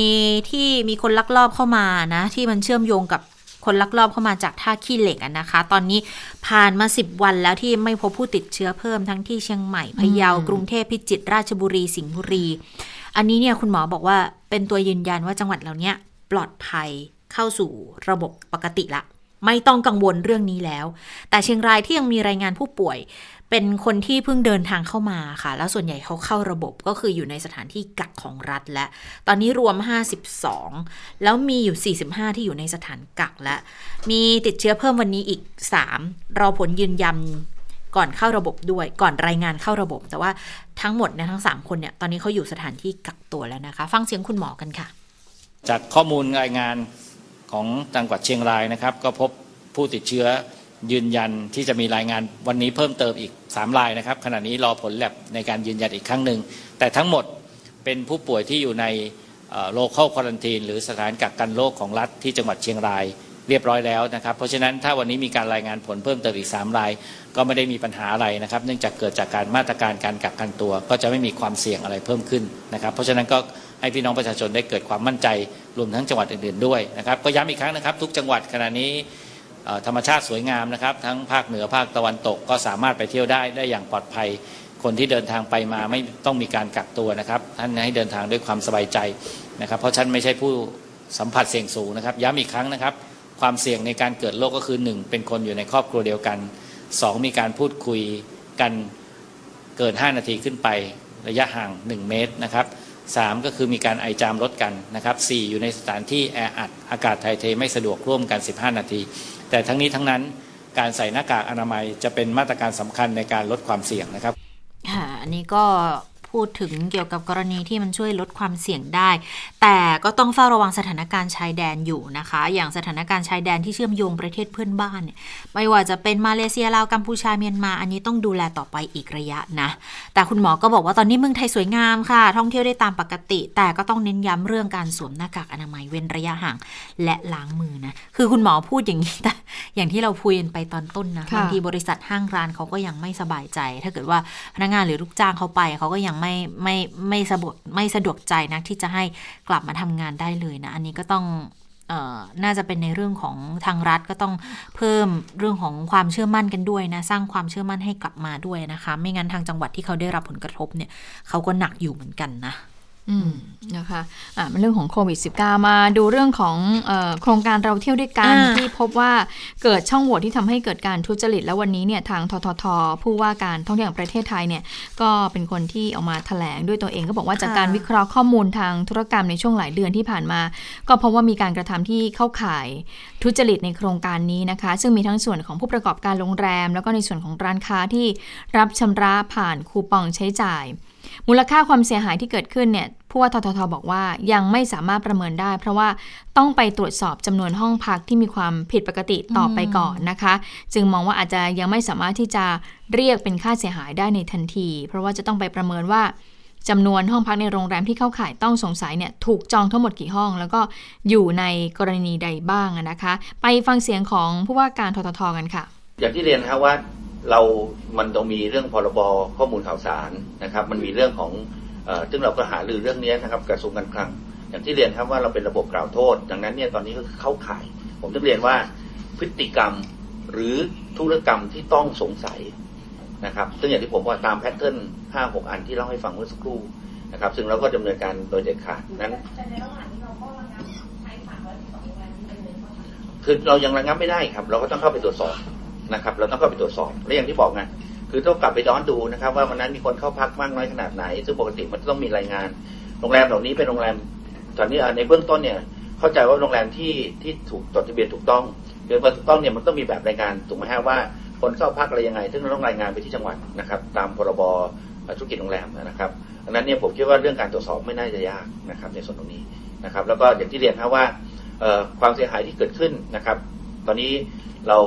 ที่มีคนลักลอบเข้ามานะ ที่มันเชื่อมโยงกับ คนลักลอบเข้ามาจากท่าขี้เหล็กอะนะคะ ตอนนี้ผ่านมา 10 วันแล้วที่ไม่พบผู้ติดเชื้อเพิ่มทั้งที่เชียงใหม่พะเยากรุงเทพพิจิตรราชบุรีสิงห์บุรี อันนี้เนี่ยคุณหมอบอกว่าเป็นตัวยืนยันว่าจังหวัดเราเนี้ยปลอดภัยเข้าสู่ระบบปกติละไม่ต้องกังวลเรื่องนี้แล้ว แต่เชียงรายที่ยังมีรายงานผู้ป่วย เป็นคนที่เพิ่งเดินทางเข้ามาค่ะ แล้วส่วนใหญ่เขาเข้าระบบก็คืออยู่ในสถานที่กักของรัฐและ ตอนนี้รวม 52 แล้วมีอยู่ 45 ที่อยู่ในสถานกักและ มีติดเชื้อเพิ่มวันนี้อีก 3 รอผลยืนยันก่อนเข้าระบบด้วยก่อนรายงานเข้าระบบ แต่ว่าทั้งหมดเนี่ยทั้ง 3 คนเนี่ยตอนนี้เขาอยู่สถานที่กักตัวแล้วนะคะ ฟังเสียงคุณหมอกันค่ะ จากข้อมูลรายงานของจังหวัดเชียงรายนะครับ ก็พบผู้ติดเชื้อ ยืนยันที่จะมีรายงานวันนี้เพิ่มเติมอีก 3 รายนะครับ ขณะนี้รอผลแลบในการยืนยันอีกครั้งหนึ่ง แต่ทั้งหมดเป็นผู้ป่วยที่อยู่ในโลเคอลควอลันทีนหรือสถานกักกันโรคของรัฐที่จังหวัดเชียงรายเรียบร้อยแล้วนะครับ เพราะฉะนั้นถ้าวันนี้มีการรายงานผลเพิ่มเติมอีก 3 ราย ก็ไม่ได้มีปัญหาอะไรนะครับ เนื่องจากเกิดจากการมาตรการการกักกันตัว ก็จะไม่มีความเสี่ยงอะไรเพิ่มขึ้นนะครับ เพราะฉะนั้นก็ให้พี่น้องประชาชนได้เกิดความมั่นใจรวมทั้งจังหวัดอื่นๆด้วยนะครับ ก็ย้ำอีกครั้งนะครับ ทุกจังหวัดขณะนี้ ธรรมชาติสวยงามนะครับ ทั้งภาคเหนือภาคตะวันตกก็สามารถไปเที่ยวได้ได้อย่างปลอดภัย คนที่เดินทางไปมาไม่ต้องมีการกักตัวนะครับท่านให้เดินทางด้วยความสบายใจนะครับ เพราะฉันไม่ใช่ผู้สัมผัสเสี่ยงสูงนะครับ ย้ำอีกครั้งนะครับ ความเสี่ยงในการเกิดโรคก็คือ 1 เป็นคนอยู่ในครอบครัวเดียวกัน 2 มีการพูดคุยกันเกิน 5 นาทีขึ้นไประยะห่าง 1 เมตรนะครับ 3 ก็คือมีการไอจามลดกันนะครับ 4 อยู่ในสถานที่แออัดอากาศถ่ายเทไม่สะดวกร่วมกัน 15 นาที แต่ทั้งนี้ทั้งนั้นการใส่หน้ากากอนามัยจะเป็นมาตรการสำคัญในการลดความเสี่ยงนะครับ ค่ะ อันนี้ก็ พูดถึงเกี่ยวกับกรณีที่มันช่วยลดความเสี่ยงได้ แต่ก็ต้องเฝ้าระวังสถานการณ์ชายแดนอยู่นะคะ อย่างสถานการณ์ชายแดนที่เชื่อมโยงประเทศเพื่อนบ้านเนี่ยไม่ว่าจะเป็นมาเลเซียลาวกัมพูชาเมียนมาอันนี้ต้องดูแลต่อไปอีกระยะนะ แต่คุณหมอก็บอกว่าตอนนี้เมืองไทยสวยงามค่ะ ท่องเที่ยวได้ตามปกติ แต่ก็ต้องเน้นย้ำเรื่องการสวมหน้ากากอนามัยเว้นระยะห่าง และล้างมือนะคือคุณหมอพูดอย่างนี้แต่อย่างที่เราคุยกันไปตอนต้นนะค่ะบางทีบริษัทห้างร้านเขาก็ยังไม่สบายใจ ถ้าเกิดว่าพนักงานหรือลูกจ้างเขาไปเขาก็ยังไม่ไม่ไม่สะดวกไม่สะดวกใจนะที่จะให้กลับมาทำงานได้เลยนะ อันนี้ก็ต้องน่าจะเป็นในเรื่องของทางรัฐก็ต้องเพิ่มเรื่องของความเชื่อมั่นกันด้วยนะ สร้างความเชื่อมั่นให้กลับมาด้วยนะคะ ไม่งั้นทางจังหวัดที่เขาได้รับผลกระทบเนี่ยเขาก็หนักอยู่เหมือนกันนะ นะคะอะมันเรื่องของโควิด -19 มาดูเรื่องของเออโครงการเราเที่ยวด้วยกันอ่าที่พบว่าเกิดช่องโหว่ที่ทำให้เกิดการทุจริต แล้ววันนี้เนี่ยทางททท ผู้ว่าการท่องเที่ยวแห่งประเทศไทยเนี่ยก็เป็นคนที่ออกมาแถลงด้วยตัวเองก็บอกว่าจากการวิเคราะห์ข้อมูลทางธุรกรรมในช่วงหลายเดือนที่ผ่านมา ก็พบว่ามีการกระทำที่เข้าข่ายทุจริตในโครงการนี้นะคะ ซึ่งมีทั้งส่วนของผู้ประกอบการโรงแรม แล้วก็ในส่วนของร้านค้าที่รับชำระผ่านคูปองใช้จ่าย มูลค่าความเสียหายที่เกิดขึ้นเนี่ยผู้ว่าทททบอกว่ายังไม่สามารถประเมินได้ เพราะว่าต้องไปตรวจสอบจำนวนห้องพักที่มีความผิดปกติต่อไปก่อนนะคะ จึงมองว่าอาจจะยังไม่สามารถที่จะเรียกเป็นค่าเสียหายได้ในทันที เพราะว่าจะต้องไปประเมินว่าจำนวนห้องพักในโรงแรมที่เข้าข่ายต้องสงสัยเนี่ยถูกจองทั้งหมดกี่ห้อง แล้วก็อยู่ในกรณีใดบ้างนะคะ ไปฟังเสียงของผู้ว่าการทททกันค่ะ อย่างที่เรียนนะครับว่า เรามันต้องมีเรื่องพรบข้อมูลข่าวสารนะครับ มันมีเรื่องของเอ่อซึ่งเราก็หารือเรื่องนี้นะครับกระทรวงการคลัง อย่างที่เรียนครับว่าเราเป็นระบบกล่าวโทษ ดังนั้นเนี่ยตอนนี้ก็เข้าข่าย ผมต้องเรียนว่าพฤติกรรมหรือธุรกรรมที่ต้องสงสัยนะครับ ซึ่งอย่างที่ผมว่าตามแพทเทิร์นห้าหกอันที่เล่าให้ฟังเมื่อสักครู่นะครับ ซึ่งเราก็ดำเนินการโดยเด็ดขาดนั้นคือเรายังระงับไม่ได้ครับ เราก็ต้องเข้าไปตรวจสอบ นะครับ เราต้องเข้าไปตรวจสอบและอย่างที่บอกไงคือต้องกลับไปย้อนดูนะครับ ว่าวันนั้นมีคนเข้าพักมากน้อยขนาดไหน ซึ่งปกติมันต้องมีรายงาน โรงแรมเหล่านี้เป็นโรงแรมตอนนี้ในเบื้องต้นเนี่ย เข้าใจว่าโรงแรมที่ที่ถูกจดทะเบียนถูกต้องเดือนถูกต้องเนี่ยมันต้องมีแบบรายงานถูกไหมฮะว่าคนเข้าพักอะไรยังไง ซึ่งเราต้องรายงานไปที่จังหวัดนะครับ ตามพรบธุรกิจโรงแรมนะครับดังนั้นเนี่ยผมคิดว่าเรื่องการตรวจสอบไม่น่าจะยากนะครับ ในส่วนตรงนี้นะครับ แล้วก็อย่างที่เรียนครับว่าความเสียหายที่เกิดขึ้นนะครับ ตอนนี้เรา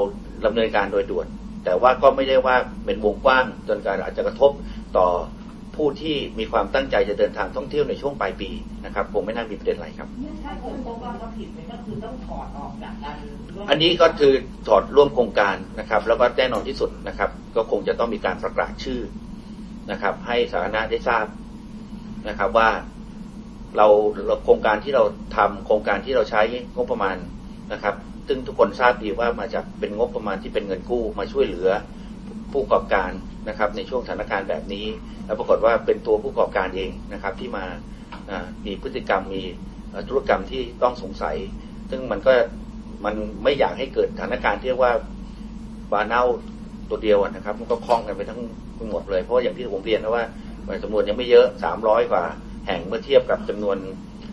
ดำเนินการโดยด่วน แต่ว่าก็ไม่ได้ว่าเป็นวงกว้างจนการอาจจะกระทบต่อผู้ที่มีความตั้งใจจะเดินทางท่องเที่ยวในช่วงปลายปีนะครับคงไม่น่ามีประเด็นอะไรครับ ถ้าผมพบว่าเขาผิดมันก็คือต้องถอดออกจากการร่วมอันนี้ก็คือถอดร่วมโครงการนะครับ แล้วก็แน่นอนที่สุดนะครับ ก็คงจะต้องมีการประกาศชื่อนะครับ ให้สาธารณะได้ทราบนะครับว่าเราเราโครงการที่เราทำโครงการที่เราใช้งบประมาณนะครับ ซึ่งทุกคนทราบดีว่ามาจากเป็นงบประมาณที่เป็นเงินกู้มาช่วยเหลือผู้ประกอบการนะครับ ในช่วงสถานการณ์แบบนี้ แล้วปรากฏว่าเป็นตัวผู้ประกอบการเองนะครับ ที่มามีพฤติกรรมมีธุรกรรมที่ต้องสงสัย ซึ่งมันก็มันไม่อยากให้เกิดสถานการณ์ที่เรียกว่าปลาเน่าตัวเดียวนะครับ มันก็คล้องกันไปทั้งหมดเลยเพราะอย่างที่ผมเรียนนะว่าจำนวนยังไม่เยอะสามร้อยกว่า แห่งเมื่อเทียบกับจำนวน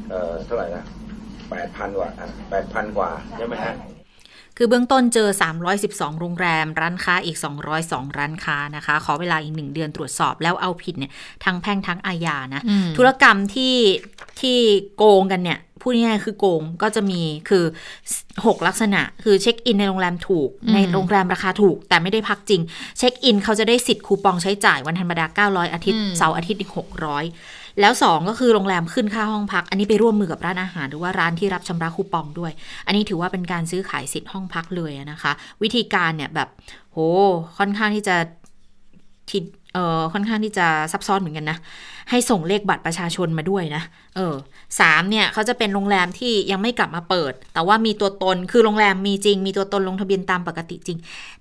เอ่อเท่าไหร่นะ แปดพันกว่าแปดพันกว่าใช่ไหมฮะคือเบื้องต้นเจอ 312 โรงแรม ร้านค้าอีก 202 ร้านค้านะคะ ขอเวลาอีกหนึ่งเดือนตรวจสอบแล้วเอาผิดเนี่ยทั้งแพ่งทั้งอาญานะอืมธุรกรรมที่ที่โกงกันเนี่ยพูดง่ายๆคือโกงก็จะมีคือ 6 ลักษณะ คือเช็คอินในโรงแรมถูก ในโรงแรมราคาถูก แต่ไม่ได้พักจริง เช็คอินเขาจะได้สิทธิ์คูปองใช้จ่ายวันธรรมดา 900 อาทิตย์เสาร์อาทิตย์อีก 600 แล้ว 2 ก็คือโรงแรมขึ้นค่าห้องพัก อันนี้ไปร่วมมือกับร้านอาหาร หรือว่าร้านที่รับชำระคูปองด้วย อันนี้ถือว่าเป็นการซื้อขายสิทธิ์ห้องพักเลยนะคะ วิธีการเนี่ยแบบโหค่อนข้างที่จะทิดเออค่อนข้างที่จะซับซ้อนเหมือนกันนะ ให้ส่งเลขบัตรประชาชนมาด้วยนะ เออสามเนี่ยเขาจะเป็นโรงแรมที่ยังไม่กลับมาเปิด แต่ว่ามีตัวตนคือโรงแรมมีจริง มีตัวตนลงทะเบียนตามปกติจริง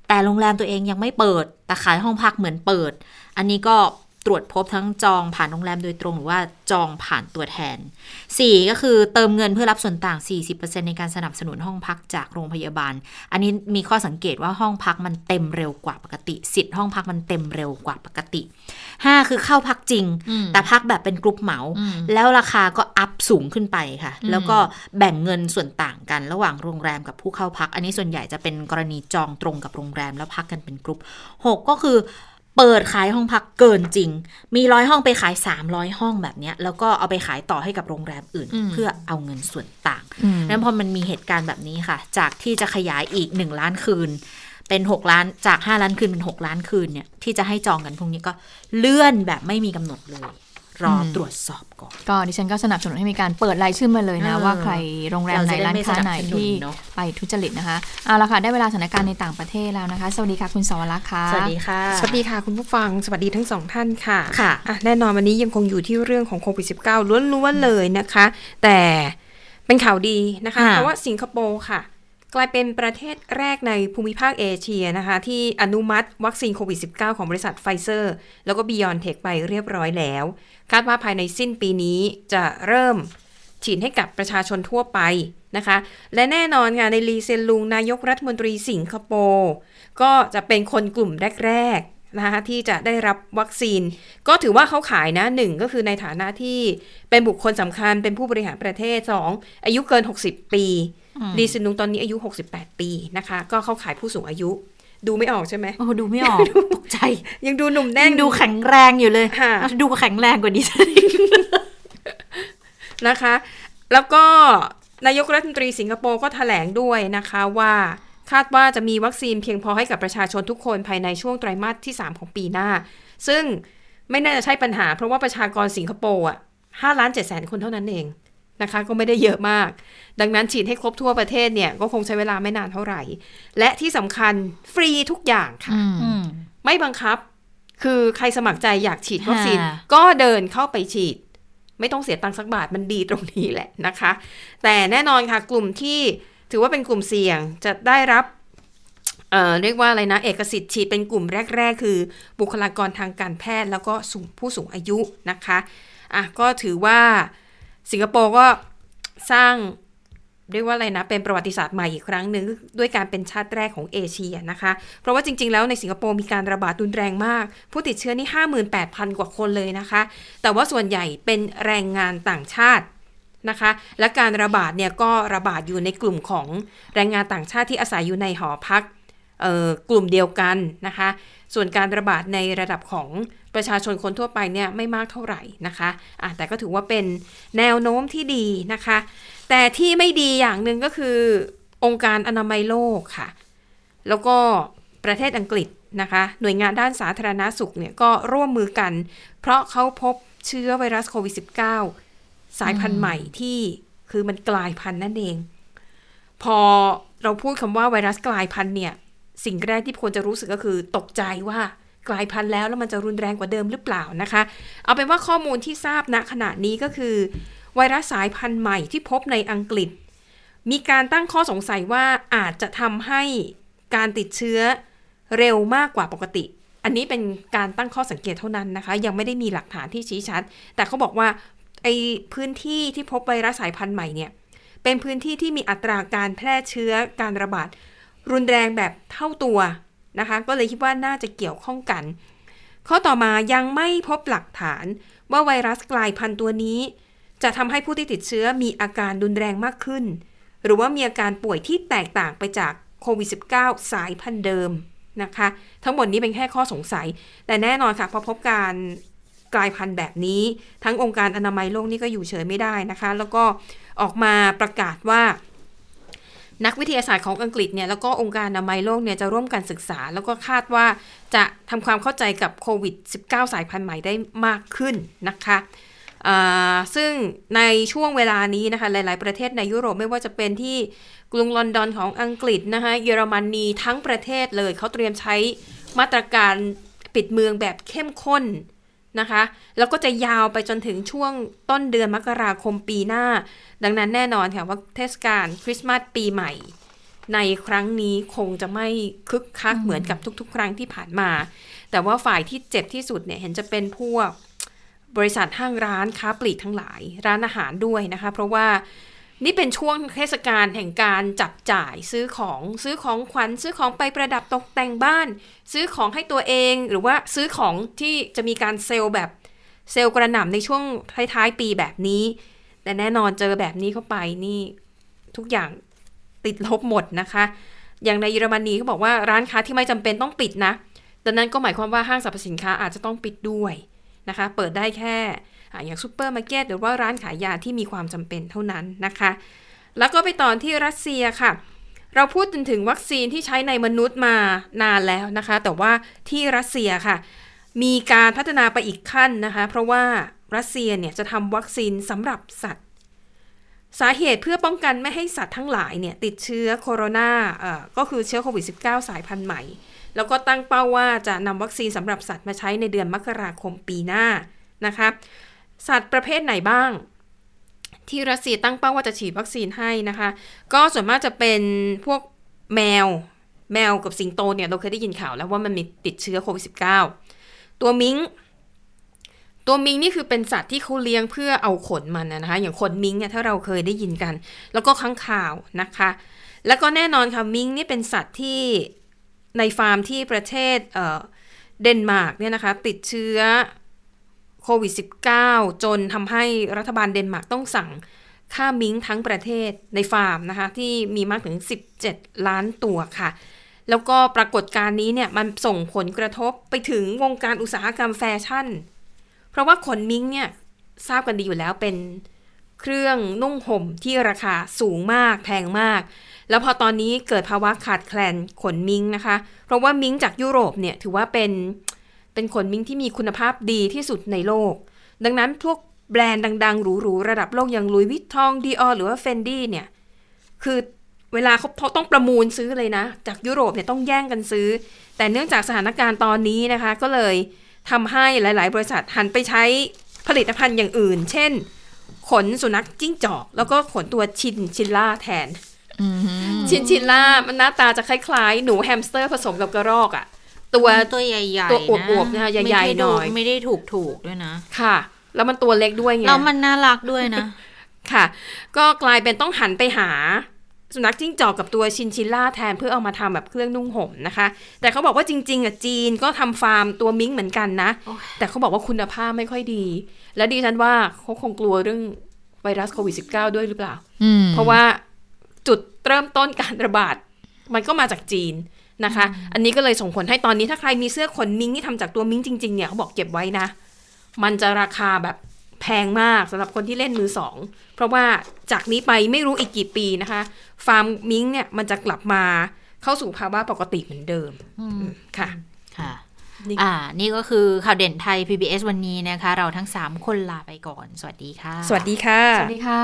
แต่โรงแรมตัวเองยังไม่เปิด แต่ขายห้องพักเหมือนเปิด อันนี้ก็ ตรวจพบทั้งจองผ่านโรงแรมโดยตรงหรือว่าจองผ่านตัวแทน 4 ก็คือเติมเงินเพื่อรับส่วนต่าง 40%ในการสนับสนุนห้องพักจากโรงพยาบาล อันนี้มีข้อสังเกตว่าห้องพักมันเต็มเร็วกว่าปกติ สิทธิ์ห้องพักมันเต็มเร็วกว่าปกติ 5 คือเข้าพักจริงอืมแต่พักแบบเป็นกรุ๊ปเหมาอืมแล้วราคาก็อัพสูงขึ้นไปค่ะอืมแล้วก็แบ่งเงินส่วนต่างกันระหว่างโรงแรมกับผู้เข้าพัก อันนี้ส่วนใหญ่จะเป็นกรณีจองตรงกับโรงแรมแล้วพักกันเป็นกรุ๊ป 6 ก็คือ เปิดขายห้องพักเกินจริง มีร้อยห้องไปขาย 300 ห้องแบบเนี้ยแล้วก็เอาไปขายต่อให้กับโรงแรมอื่นอืมเพื่อเอาเงินส่วนต่างอืมนั้นพอมันมีเหตุการณ์แบบนี้ค่ะ จากที่จะขยายอีก 1 ล้านคืน เป็น 6 ล้านจาก 5 ล้านคืนเป็น 6 ล้านคืนเนี่ยที่จะให้จองกันพรุ่งนี้ก็เลื่อนแบบไม่มีกำหนดเลย รออมตรวจสอบก่อน ก็ดิฉันก็สนับสนุนให้มีการเปิดรายชื่อมาเลยนะเออว่าใครโรงแรมไหนเราจะได้ร้านไม่ค้าไหนสนับสนุนที่เนอะไปทุจริตนะคะเอาละค่ะได้เวลาสถานการณ์ในต่างประเทศแล้วนะคะ สวัสดีค่ะคุณสวรักษ์ค่ะสวัสดีค่ะ สวัสดีค่ะคุณผู้ฟังสวัสดีทั้งสองท่านค่ะค่ะอะแน่นอนวันนี้ยังคงอยู่ที่เรื่องของโควิด -19 ล้วนๆเลยนะคะ แต่เป็นข่าวดีนะคะค่ะเพราะว่าสิงคโปร์ค่ะ กลายเป็นประเทศแรกในภูมิภาคเอเชียนะคะ ที่อนุมัติวัคซีนโควิด -19 ของบริษัทไฟเซอร์ แล้วก็ไบออนเทคไปเรียบร้อยแล้ว คาดว่าภายในสิ้นปีนี้จะเริ่มฉีดให้กับประชาชนทั่วไปนะคะ และแน่นอนค่ะ นายลีเซียนลุง นายกรัฐมนตรีสิงคโปร์ก็จะเป็นคนกลุ่มแรกๆนะคะที่จะได้รับวัคซีน ก็ถือว่าเขาขายนะหนึ่งก็คือในฐานะที่เป็นบุคคลสำคัญเป็นผู้บริหารประเทศสองอายุเกิน 60 ปี ลีเซนลุงตอนนี้อายุ 68 ปีนะคะ ก็เข้าขายผู้สูงอายุ ดูไม่ออกใช่ไหมโอ้ดูไม่ออกตกใจ ยังดูหนุ่มแน่นยังดูแข็งแรงอยู่เลยค่ะดูแข็งแรงกว่าดิฉันอีกนะคะ แล้วก็นายกรัฐมนตรีสิงคโปร์ก็ถแถลงด้วยนะคะว่าคาดว่าจะมีวัคซีนเพียงพอให้กับประชาชนทุกคนภายในช่วงไตรมาสที่ 3 ของปีหน้า ซึ่งไม่น่าจะใช่ปัญหาเพราะว่าประชากรสิงคโปร์อะห้าล้านเจ็ดแสนคนเท่านั้นเอง นะคะ ก็ไม่ได้เยอะมาก ดังนั้นฉีดให้ครบทั่วประเทศเนี่ยก็คงใช้เวลาไม่นานเท่าไหร่ และที่สำคัญฟรีทุกอย่างค่ะอืมอืมไม่บังคับ คือใครสมัครใจอยากฉีดวัคซีนค่ะก็เดินเข้าไปฉีด ไม่ต้องเสียตังค์สักบาทมันดีตรงนี้แหละนะคะ แต่แน่นอนค่ะกลุ่มที่ถือว่าเป็นกลุ่มเสี่ยงจะได้รับเอ่อเรียกว่าอะไรนะ เอกสิทธิ์ฉีดเป็นกลุ่มแรก ๆ คือบุคลากรทางการแพทย์แล้วก็สูงผู้สูงอายุนะคะอะก็ถือว่า สิงคโปร์ก็สร้างเรียกว่าอะไรนะ เป็นประวัติศาสตร์ใหม่อีกครั้งหนึ่งด้วยการเป็นชาติแรกของเอเชียนะคะ เพราะว่าจริง ๆ แล้วในสิงคโปร์มีการระบาดรุนแรงมาก ผู้ติดเชื้อนี่ 58,000 กว่าคนเลยนะคะ แต่ว่าส่วนใหญ่เป็นแรงงานต่างชาตินะคะ และการระบาดเนี่ยก็ระบาดอยู่ในกลุ่มของแรงงานต่างชาติที่อาศัยอยู่ในหอพักกลุ่มเดียวกันนะคะ ส่วนการระบาดในระดับของ ประชาชนคนทั่วไปเนี่ยไม่มากเท่าไหร่นะคะอะแต่ก็ถือว่าเป็นแนวโน้มที่ดีนะคะ แต่ที่ไม่ดีอย่างหนึ่งก็คือองค์การอนามัยโลกค่ะ แล้วก็ประเทศอังกฤษนะคะ หน่วยงานด้านสาธารณาสุขเนี่ยก็ร่วมมือกัน เพราะเขาพบเชื้อไวรัสโควิด -19 สายพันธุ์ใหม่ที่คือมันกลายพันธุ์นั่นเอง พอเราพูดคำว่าไวรัสกลายพันธุ์เนี่ย สิ่งแรกที่ควรจะรู้สึกก็คือตกใจว่า กลายพันธุ์แล้วแล้วมันจะรุนแรงกว่าเดิมหรือเปล่านะคะ เอาเป็นว่าข้อมูลที่ทราบณขณะนี้ก็คือ ไวรัสสายพันธุ์ใหม่ที่พบในอังกฤษ มีการตั้งข้อสงสัยว่าอาจจะทำให้การติดเชื้อเร็วมากกว่าปกติ อันนี้เป็นการตั้งข้อสังเกตเท่านั้นนะคะ ยังไม่ได้มีหลักฐานที่ชี้ชัด แต่เขาบอกว่าไอพื้นที่ที่พบไวรัสสายพันธุ์ใหม่เนี่ยเป็นพื้นที่ที่มีอัตราการแพร่เชื้อการระบาดรุนแรงแบบเท่าตัว นะคะ ก็เลยคิดว่าน่าจะเกี่ยวข้องกัน ข้อต่อมายังไม่พบหลักฐานว่าไวรัสกลายพันธุ์ตัวนี้ จะทำให้ผู้ที่ติดเชื้อมีอาการรุนแรงมากขึ้น หรือว่ามีอาการป่วยที่แตกต่างไปจากโควิด -19 สายพันธุ์เดิมนะคะ ทั้งหมดนี้เป็นแค่ข้อสงสัย แต่แน่นอนค่ะพอพบการกลายพันธุ์แบบนี้ ทั้งองค์การอนามัยโลกนี่ก็อยู่เฉยไม่ได้นะคะ แล้วก็ออกมาประกาศว่า นักวิทยาศาสตร์ของอังกฤษเนี่ยแล้วก็องค์การอนามัยโลกเนี่ยจะร่วมกันศึกษา แล้วก็คาดว่าจะทำความเข้าใจกับโควิด -19 สายพันธุ์ใหม่ได้มากขึ้นนะคะซึ่งในช่วงเวลานี้นะคะหลาย ๆ ประเทศในยุโรปไม่ว่าจะเป็นที่กรุงลอนดอนของอังกฤษนะคะเยอรมนีทั้งประเทศเลยเขาเตรียมใช้มาตรการปิดเมืองแบบเข้มข้น นะคะ แล้วก็จะยาวไปจนถึงช่วงต้นเดือนมกราคมปีหน้า ดังนั้นแน่นอนค่ะว่าเทศกาลคริสต์มาสปีใหม่ ในครั้งนี้คงจะไม่คึกคักเหมือนกับทุกๆ ครั้งที่ผ่านมา แต่ว่าฝ่ายที่เจ็บที่สุดเนี่ยเห็นจะเป็นพวกบริษัทห้างร้านค้าปลีกทั้งหลาย ร้านอาหารด้วยนะคะ เพราะว่า นี่เป็นช่วงเทศกาลแห่งการจับจ่ายซื้อของซื้อของขวัญซื้อของไปประดับตกแต่งบ้าน ซื้อของให้ตัวเองหรือว่าซื้อของที่จะมีการเซลล์แบบเซลล์กระหน่ำในช่วงท้ายๆปีแบบนี้ แต่แน่นอนเจอแบบนี้เข้าไปนี่ทุกอย่างติดลบหมดนะคะ อย่างในเยอรมนีเขาบอกว่าร้านค้าที่ไม่จำเป็นต้องปิดนะดังนั้นก็หมายความว่าห้างสรรพสินค้าอาจจะต้องปิดด้วยนะคะ เปิดได้แค่ อย่างซูเปอร์มาร์เก็ตหรือว่าร้านขายยาที่มีความจำเป็นเท่านั้นนะคะ แล้วก็ไปตอนที่รัสเซียค่ะ เราพูดจนถึงวัคซีนที่ใช้ในมนุษย์มานานแล้วนะคะ แต่ว่าที่รัสเซียค่ะ มีการพัฒนาไปอีกขั้นนะคะ เพราะว่ารัสเซียเนี่ยจะทำวัคซีนสำหรับสัตว์ สาเหตุเพื่อป้องกันไม่ให้สัตว์ทั้งหลายเนี่ยติดเชื้อโคโรนาเอ่อก็คือเชื้อโควิด -19 สายพันธุ์ใหม่ แล้วก็ตั้งเป้าว่าจะนำวัคซีนสำหรับสัตว์มาใช้ในเดือนมกราคมปีหน้านะคะ สัตว์ประเภทไหนบ้าง ที่รัสเซียตั้งเป้าว่าจะฉีดวัคซีนให้นะคะ ก็ส่วนมากจะเป็นพวกแมว แมวกับสิงโตเนี่ยเราเคยได้ยินข่าวแล้วว่ามันมีติดเชื้อโควิด -19 ตัวมิงตัวมิงนี่คือเป็นสัตว์ที่เขาเลี้ยงเพื่อเอาขนมันนะคะ อย่างขนมิงเนี่ยถ้าเราเคยได้ยินกัน แล้วก็ข้างข่าวนะคะ แล้วก็แน่นอนค่ะมิงนี่เป็นสัตว์ที่ในฟาร์มที่ประเทศเเดนมาร์กเนี่ยนะคะติดเชื้อ โควิด -19 จนทำให้รัฐบาลเดนมาร์กต้องสั่งฆ่ามิงค์ทั้งประเทศในฟาร์มนะคะ ที่มีมากถึง 17 ล้านตัวค่ะ แล้วก็ปรากฏการณ์นี้เนี่ยมันส่งผลกระทบไปถึงวงการอุตสาหกรรมแฟชั่น เพราะว่าขนมิงค์เนี่ยทราบกันดีอยู่แล้วเป็นเครื่องนุ่งห่มที่ราคาสูงมากแพงมาก แล้วพอตอนนี้เกิดภาวะขาดแคลนขนมิงค์นะคะ เพราะว่ามิงค์จากยุโรปเนี่ยถือว่าเป็น เป็นขนมิงค์ที่มีคุณภาพดีที่สุดในโลก ดังนั้นพวกแบรนด์ดังๆหรูๆระดับโลกอย่างหลุยส์วิตตองดิออร์หรือว่าเฟนดี้เนี่ย คือเวลาเขาเขาต้องประมูลซื้อเลยนะ จากยุโรปเนี่ยต้องแย่งกันซื้อ แต่เนื่องจากสถานการณ์ตอนนี้นะคะ ก็เลยทำให้หลาย ๆ บริษัทหันไปใช้ผลิตภัณฑ์อย่างอื่น เช่น ขนสุนัขจิ้งจอก แล้วก็ขนตัวชินชินล่าแทนอืมชินชินล่ามันหน้าตาจะคล้าย ๆ หนูแฮมสเตอร์ผสมกับกระรอกอะค่ะ ตัวตัวใหญ่ๆตัวอวบๆนะคะใหญ่ๆไม่ได้ดูหน่อยไม่ได้ถูกถูกๆด้วยนะ ค่ะ แล้วมันตัวเล็กด้วยไงแล้วมันน่ารักด้วยนะ ค่ะ ก็กลายเป็นต้องหันไปหาสุนัขจิ้งจอกกับตัวชินชินล่าแทนเพื่อเอามาทำแบบเครื่องนุ่งห่มนะคะ แต่เขาบอกว่าจริง ๆอะจีนก็ทำฟาร์มตัวมิงค์เหมือนกันนะโอ้ยแต่เขาบอกว่าคุณภาพไม่ค่อยดี และดิฉันว่าเขาคงกลัวเรื่องไวรัสโควิด -19 ด้วยหรือเปล่าอืมเพราะว่าจุดเริ่มต้นการระบาด มันก็มาจากจีน นะคะ อันนี้ก็เลยส่งผลให้ตอนนี้ถ้าใครมีเสื้อขนมิงที่ทำจากตัวมิงจริงๆเนี่ยเขาบอกเก็บไว้นะ มันจะราคาแบบแพงมากสำหรับคนที่เล่นมือสองเพราะว่าจากนี้ไปไม่รู้อีกกี่ปีนะคะ ฟาร์มมิงเนี่ยมันจะกลับมาเข้าสู่ภาวะปกติเหมือนเดิมอืมค่ะค่ะนี่อ่า นี่ก็คือข่าวเด่นไทย PBS วันนี้นะคะ เราทั้ง 3 คนลาไปก่อน สวัสดีค่ะ สวัสดีค่ะ สวัสดีค่ะ